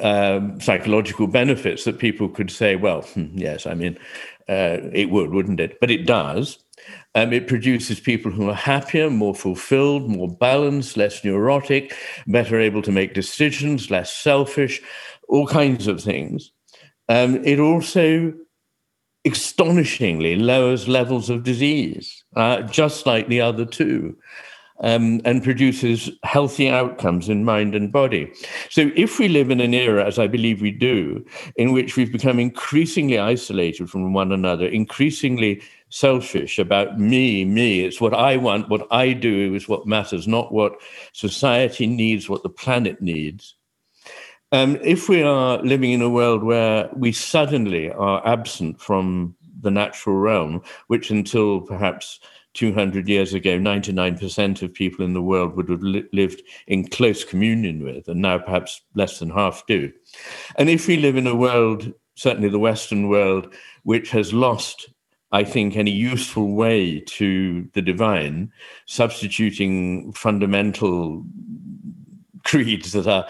Speaker 1: um, psychological benefits that people could say, well, hmm, yes, I mean, uh, it would, wouldn't it? But it does. Um, it produces people who are happier, more fulfilled, more balanced, less neurotic, better able to make decisions, less selfish, all kinds of things. Um, it also astonishingly lowers levels of disease, uh, just like the other two um, and produces healthy outcomes in mind and body. So, if we live in an era, as I believe we do, in which we've become increasingly isolated from one another, increasingly selfish about me, me, it's what I want, what I do is what matters, not what society needs, what the planet needs. Um, if we are living in a world where we suddenly are absent from the natural realm, which until perhaps 200 years ago, 99% of people in the world would have li- lived in close communion with, and now perhaps less than half do. And if we live in a world, certainly the Western world, which has lost I think, any useful way to the divine, substituting fundamental creeds that are,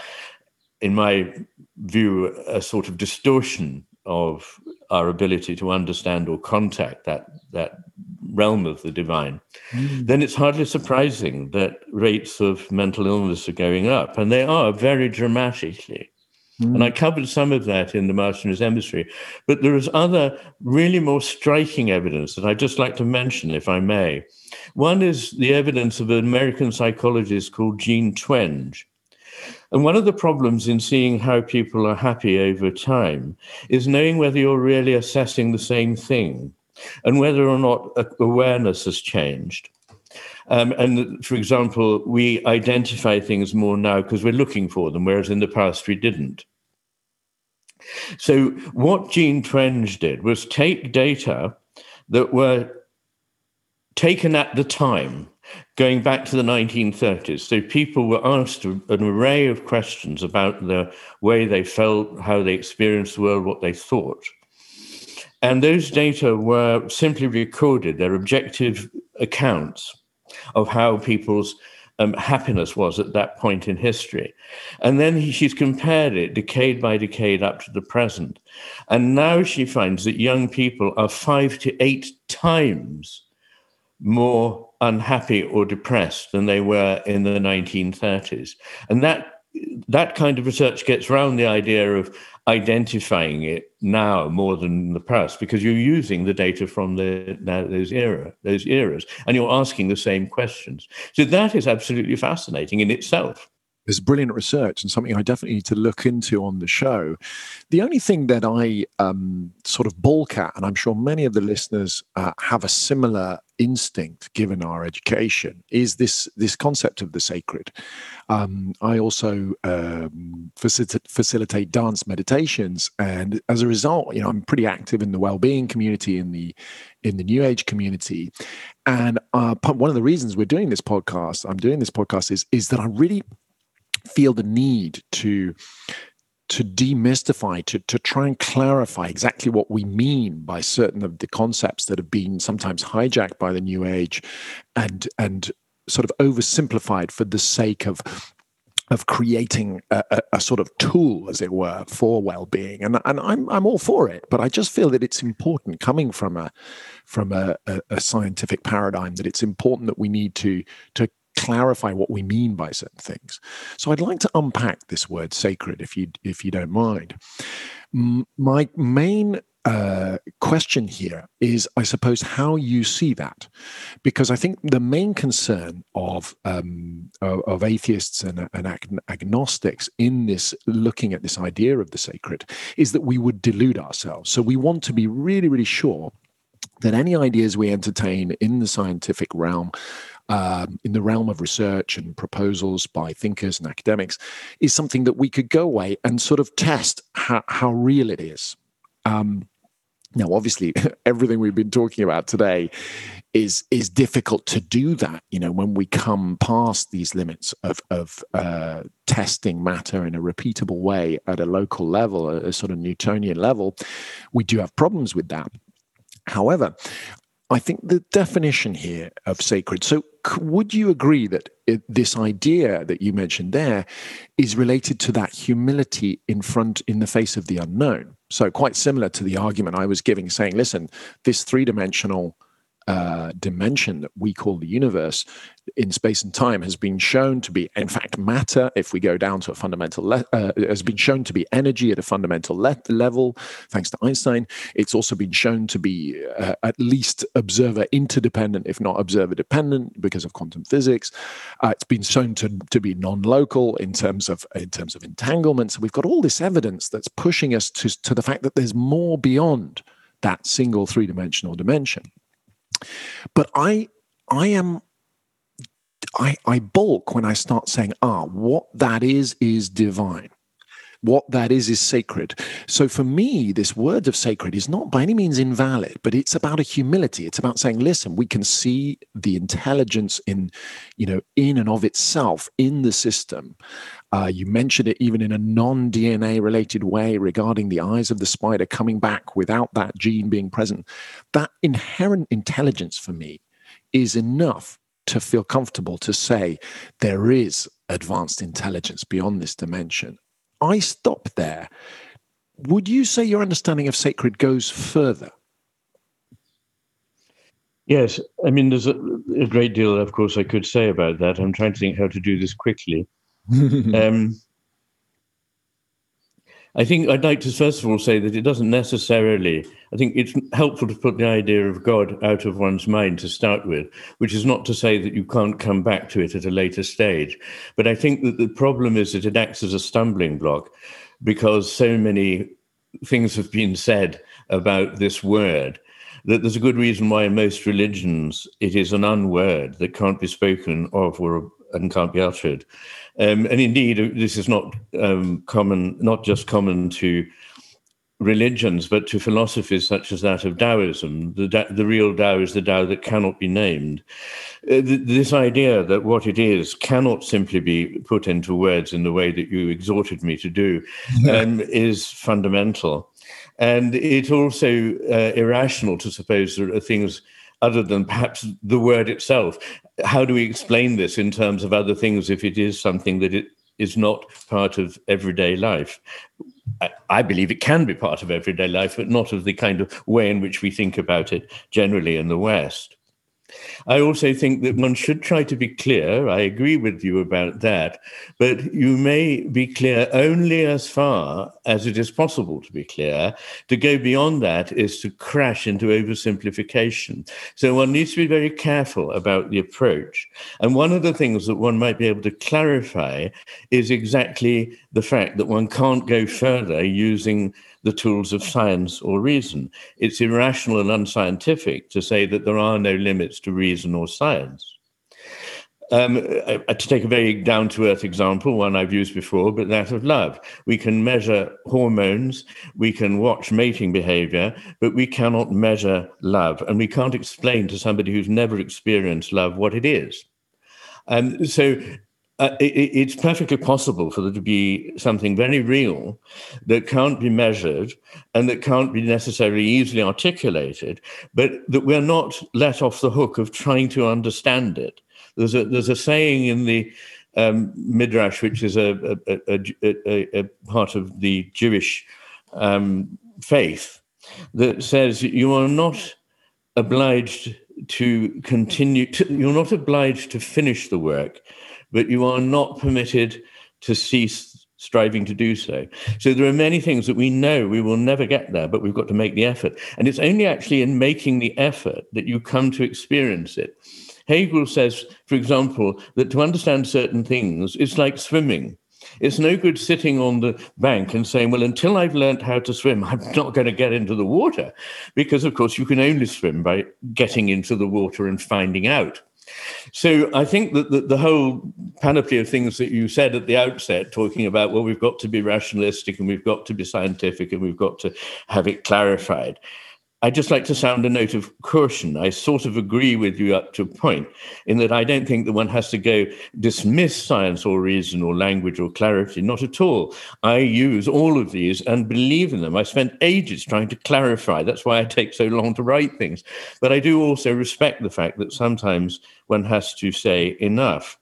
Speaker 1: in my view, a sort of distortion of our ability to understand or contact that that realm of the divine, mm. then it's hardly surprising that rates of mental illness are going up, and they are very dramatically. Mm. And I covered some of that in the Master and His Emissary, but there is other really more striking evidence that I'd just like to mention, if I may. One is the evidence of an American psychologist called Jean Twenge, and one of the problems in seeing how people are happy over time is knowing whether you're really assessing the same thing and whether or not awareness has changed. Um, and for example, we identify things more now because we're looking for them, whereas in the past we didn't. So, what Jean Twenge did was take data that were taken at the time going back to the 1930s. So people were asked an array of questions about the way they felt, how they experienced the world, what they thought. And those data were simply recorded, they're objective accounts of how people's um, happiness was at that point in history. And then he, she's compared it decade by decade up to the present. And now she finds that young people are five to eight times more unhappy or depressed than they were in the 1930s. And that that kind of research gets around the idea of identifying it now more than in the past because you're using the data from the those era those eras and you're asking the same questions. So that is absolutely fascinating in itself
Speaker 2: there's brilliant research and something I definitely need to look into on the show. The only thing that I um, sort of balk at, and I'm sure many of the listeners uh, have a similar instinct given our education, is this this concept of the sacred. Um, I also um, facilitate, dance meditations, and as a result, you know, I'm pretty active in the well-being community in the in the New Age community. And uh, one of the reasons we're doing this podcast, I'm doing this podcast, is is that I really feel the need to to demystify, to, to try and clarify exactly what we mean by certain of the concepts that have been sometimes hijacked by the new age and and sort of oversimplified for the sake of of creating a, a, a, sort of tool, as it were, for well-being, and and I'm I'm all for it, but I just feel that it's important coming from a from a, a, scientific paradigm that it's important that we need to to clarify what we mean by certain things. So I'd like to unpack this word sacred, if you if you don't mind. My main uh, question here is, I suppose, how you see that, because I think the main concern of um, of, of, atheists and, and ag- agnostics in this looking at this idea of the sacred is that we would delude ourselves. So we want to be really, really sure that any ideas we entertain in the scientific realm um, in the realm of research and proposals by thinkers and academics is something that we could go away and sort of test how, how real it is. Um, now, obviously, everything we've been talking about today is is difficult to do that. You know, when we come past these limits of of uh, testing matter in a repeatable way at a local level, a, a sort of Newtonian level, we do have problems with that. However, I think the definition here of sacred. So, would you agree that it, this idea that you mentioned there is related to that humility in front, in the face of the unknown? So, quite similar to the argument I was giving, saying, listen, this three dimensional uh, dimension that we call the universe in space and time has been shown to be, in fact, matter. If we go down to a fundamental, le- uh, has been shown to be energy at a fundamental le- level, thanks to Einstein. It's also been shown to be uh, at least observer interdependent, if not observer dependent, because of quantum physics. Uh, it's been shown to, to be non-local in terms of in terms of entanglement. So we've got all this evidence that's pushing us to, to the fact that there's more beyond that single three-dimensional dimension. But I I am I, I balk when I start saying, ah, what that is is divine. What that is is sacred. So for me, this word of sacred is not by any means invalid, but it's about a humility. It's about saying, listen, we can see the intelligence in, you know, in and of itself in the system. Uh, you mentioned it even in a non DNA related way regarding the eyes of the spider coming back without that gene being present. That inherent intelligence for me is enough to feel comfortable to say there is advanced intelligence beyond this dimension. I stop there. Would you say your understanding of sacred goes further?
Speaker 1: Yes, I mean, there's a, a, great deal, of course, I could say about that. I'm trying to think how to do this quickly. um, I think I'd like to first of all say that it doesn't necessarily, I think it's helpful to put the idea of God out of one's mind to start with, which is not to say that you can't come back to it at a later stage. But I think that the problem is that it acts as a stumbling block because so many things have been said about this word that there's a good reason why in most religions it is an unword that can't be spoken of or and can't be uttered. Um, and indeed, this is not um, common, not just common to religions, but to philosophies such as that of Taoism. The, the real Tao is the Tao that cannot be named. Uh, th- this idea that what it is cannot simply be put into words in the way that you exhorted me to do um, is fundamental. And it's also uh, irrational to suppose there are things other than perhaps the word itself. How do we explain this in terms of other things if it is something that it is not part of everyday life? I, believe it can be part of everyday life, but not of the kind of way in which we think about it generally in the West. I also think that one should try to be clear. I agree with you about that. But you may be clear only as far as it is possible to be clear. To go beyond that is to crash into oversimplification. So one needs to be very careful about the approach. And one of the things that one might be able to clarify is exactly the fact that one can't go further using the tools of science or reason. It's irrational and unscientific to say that there are no limits to reason or science. Um, to take a very down to earth example, one I've used before, but that of love. We can measure hormones, we can watch mating behavior, but we cannot measure love. And we can't explain to somebody who's never experienced love what it is. Um, so uh, it, it's perfectly possible for there to be something very real that can't be measured and that can't be necessarily easily articulated, but that we're not let off the hook of trying to understand it. There's a there's a saying in the um, midrash, which is a a, a, part of the Jewish um, faith, that says you are not obliged to continue. To, you're not obliged to finish the work but you are not permitted to cease striving to do so. So there are many things that we know we will never get there, but we've got to make the effort. And it's only actually in making the effort that you come to experience it. Hegel says, for example, that to understand certain things, it's like swimming. It's no good sitting on the bank and saying, well, until I've learned how to swim, I'm not going to get into the water. Because, of course, you can only swim by getting into the water and finding out. So I think that the, the, whole panoply of things that you said at the outset, talking about, well, we've got to be rationalistic and we've got to be scientific and we've got to have it clarified. I'd just like to sound a note of caution. I sort of agree with you up to a point, in that I don't think that one has to go dismiss science or reason or language or clarity. Not at all. I use all of these and believe in them. I spent ages trying to clarify. That's why I take so long to write things. But I do also respect the fact that sometimes one has to say enough.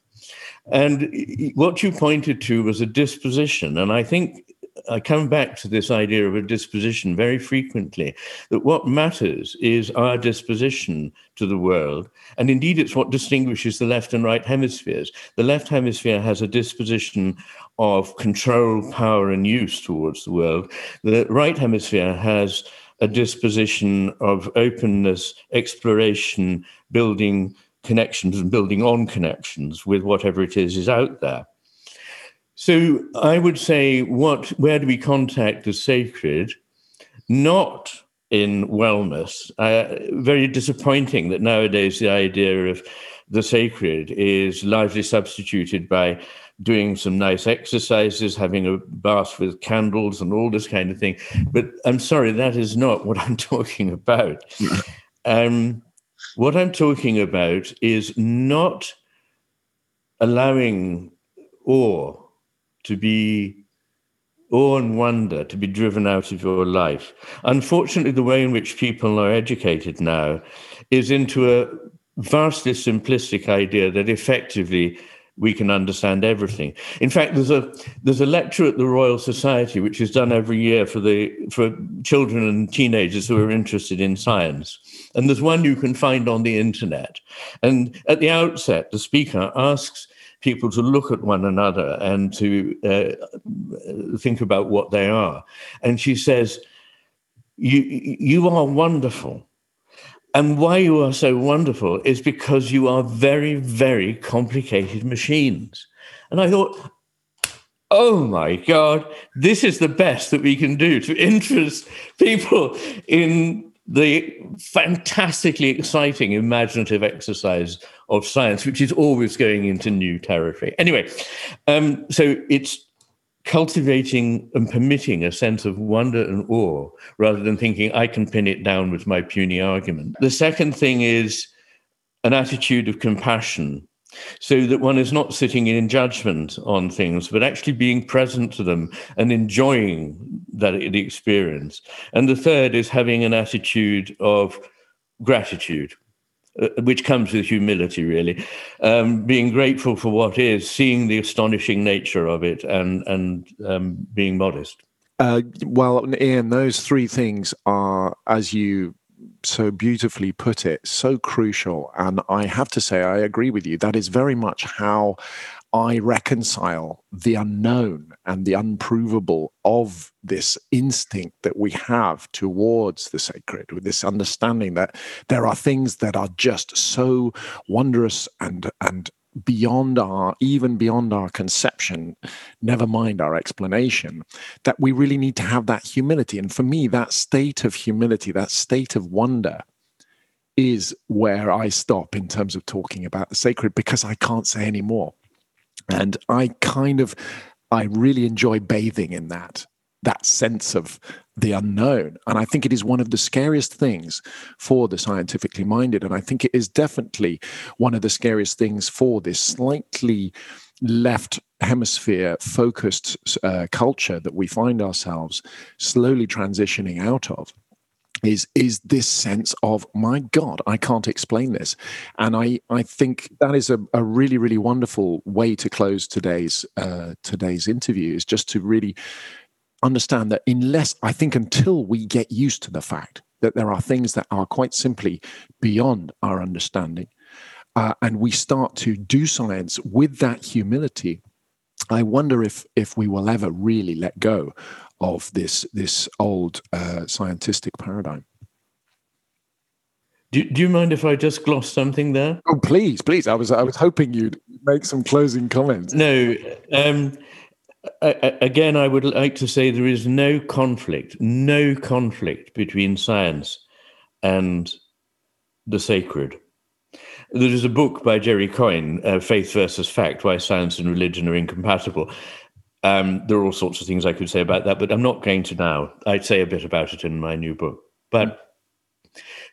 Speaker 1: And what you pointed to was a disposition. And I think I come back to this idea of a disposition very frequently that what matters is our disposition to the world. And indeed, it's what distinguishes the left and right hemispheres. The left hemisphere has a disposition of control, power, and use towards the world. The right hemisphere has a disposition of openness, exploration, building connections, and building on connections with whatever it is is out there. So I would say, what? Where do we contact the sacred? Not in wellness. Uh, very disappointing that nowadays the idea of the sacred is largely substituted by doing some nice exercises, having a bath with candles, and all this kind of thing. But I'm sorry, that is not what I'm talking about. um, what I'm talking about is not allowing awe to be awe and wonder to be driven out of your life. Unfortunately, the way in which people are educated now is into a vastly simplistic idea that effectively we can understand everything. In fact, there's a there's a lecture at the Royal Society which is done every year for the for children and teenagers who are interested in science. And there's one you can find on the internet. And at the outset, the speaker asks people to look at one another and to uh, think about what they are. And she says, you, you are wonderful. And why you are so wonderful is because you are very, very complicated machines. And I thought, oh my God, this is the best that we can do to interest people in the fantastically exciting imaginative exercise of science, which is always going into new territory. Anyway, um, so it's cultivating and permitting a sense of wonder and awe rather than thinking I can pin it down with my puny argument. The second thing is an attitude of compassion so that one is not sitting in judgment on things, but actually being present to them and enjoying that the experience. And the third is having an attitude of gratitude. Uh, which comes with humility, really, um, being grateful for what is, seeing the astonishing nature of it, and and um, being modest.
Speaker 2: Uh, well, Iain, those three things are, as you so beautifully put it, so crucial. And I have to say, I agree with you. That is very much how I reconcile the unknown and the unprovable of this instinct that we have towards the sacred, with this understanding that there are things that are just so wondrous and and beyond our even beyond our conception never mind our explanation that we really need to have that humility. And for me that state of humility that state of wonder is where i stop in terms of talking about the sacred because i can't say any more and i kind of i really enjoy bathing in that that sense of the unknown. And I think it is one of the scariest things for the scientifically minded. And I think it is definitely one of the scariest things for this slightly left hemisphere focused uh, culture that we find ourselves slowly transitioning out of is is this sense of my god i can't explain this. And i i think that is a, a really really wonderful way to close today's uh, today's interview is just to really understand that unless I think until we get used to the fact that there are things that are quite simply beyond our understanding, uh, and we start to do science with that humility, I wonder if if we will ever really let go of this this old uh, scientific paradigm.
Speaker 1: Do, do you mind if I just gloss something there?
Speaker 2: Oh, please, please. I was I was hoping you'd make some closing comments.
Speaker 1: No, um, again, I would like to say there is no conflict, no conflict between science and the sacred. There is a book by Jerry Coyne, uh, Faith versus Fact Why Science and Religion Are Incompatible. Um, there are all sorts of things I could say about that, but I'm not going to now. I'd say a bit about it in my new book. But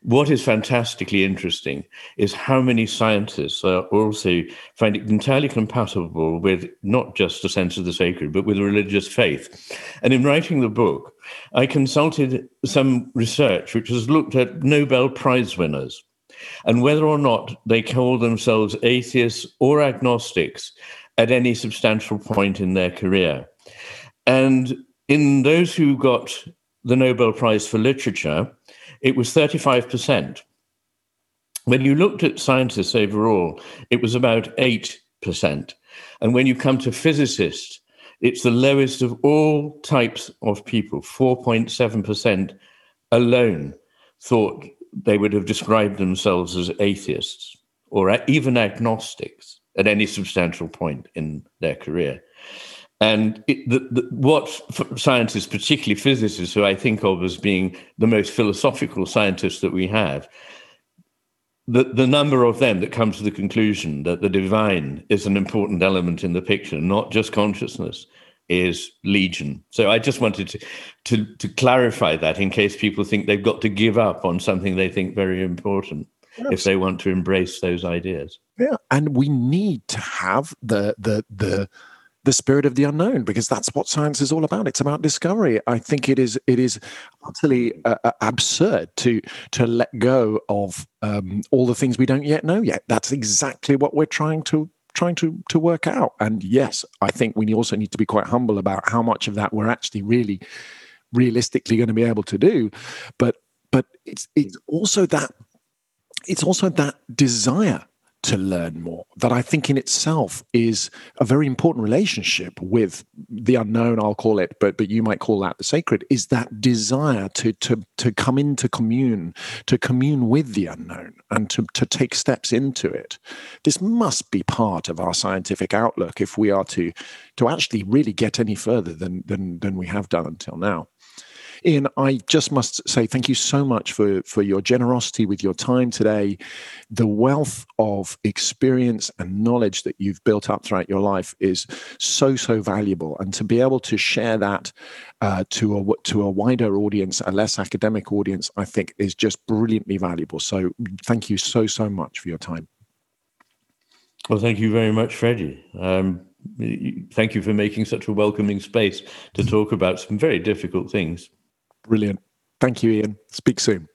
Speaker 1: what is fantastically interesting is how many scientists are also find it entirely compatible with not just a sense of the sacred, but with religious faith. And in writing the book, I consulted some research which has looked at Nobel Prize winners and whether or not they call themselves atheists or agnostics at any substantial point in their career. And in those who got the Nobel Prize for Literature, it was 35%. When you looked at scientists overall, it was about 8%. And when you come to physicists, it's the lowest of all types of people. 4.7% alone thought they would have described themselves as atheists or even agnostics at any substantial point in their career. And it, the, the, what scientists, particularly physicists, who I think of as being the most philosophical scientists that we have, the, the number of them that come to the conclusion that the divine is an important element in the picture, not just consciousness, is legion. So I just wanted to, to, to clarify that in case people think they've got to give up on something they think very important yes. if they want to embrace those ideas.
Speaker 2: Yeah, and we need to have the the the the spirit of the unknown because that's what science is all about. It's about discovery. I think it is it is utterly uh, uh, absurd to to let go of um, all the things we don't yet know yet. That's exactly what we're trying to trying to to work out. And yes i think we also need to be quite humble about how much of that we're actually really realistically going to be able to do. But but it's it's also that it's also that desire to learn more that I think in itself is a very important relationship with the unknown I'll call it but but you might call that the sacred is that desire to to to come into commune to commune with the unknown and to to take steps into it. This must be part of our scientific outlook if we are to to actually really get any further than than than we have done until now Iain, I just must say thank you so much for, for your generosity with your time today. The wealth of experience and knowledge that you've built up throughout your life is so, so valuable. And to be able to share that uh, to, a, to a wider audience, a less academic audience, I think is just brilliantly valuable. So thank you so, so much for your time.
Speaker 1: Well, thank you very much, Freddie. Um, thank you for making such a welcoming space to talk about some very difficult things.
Speaker 2: Brilliant. Thank you, Iain. Speak soon.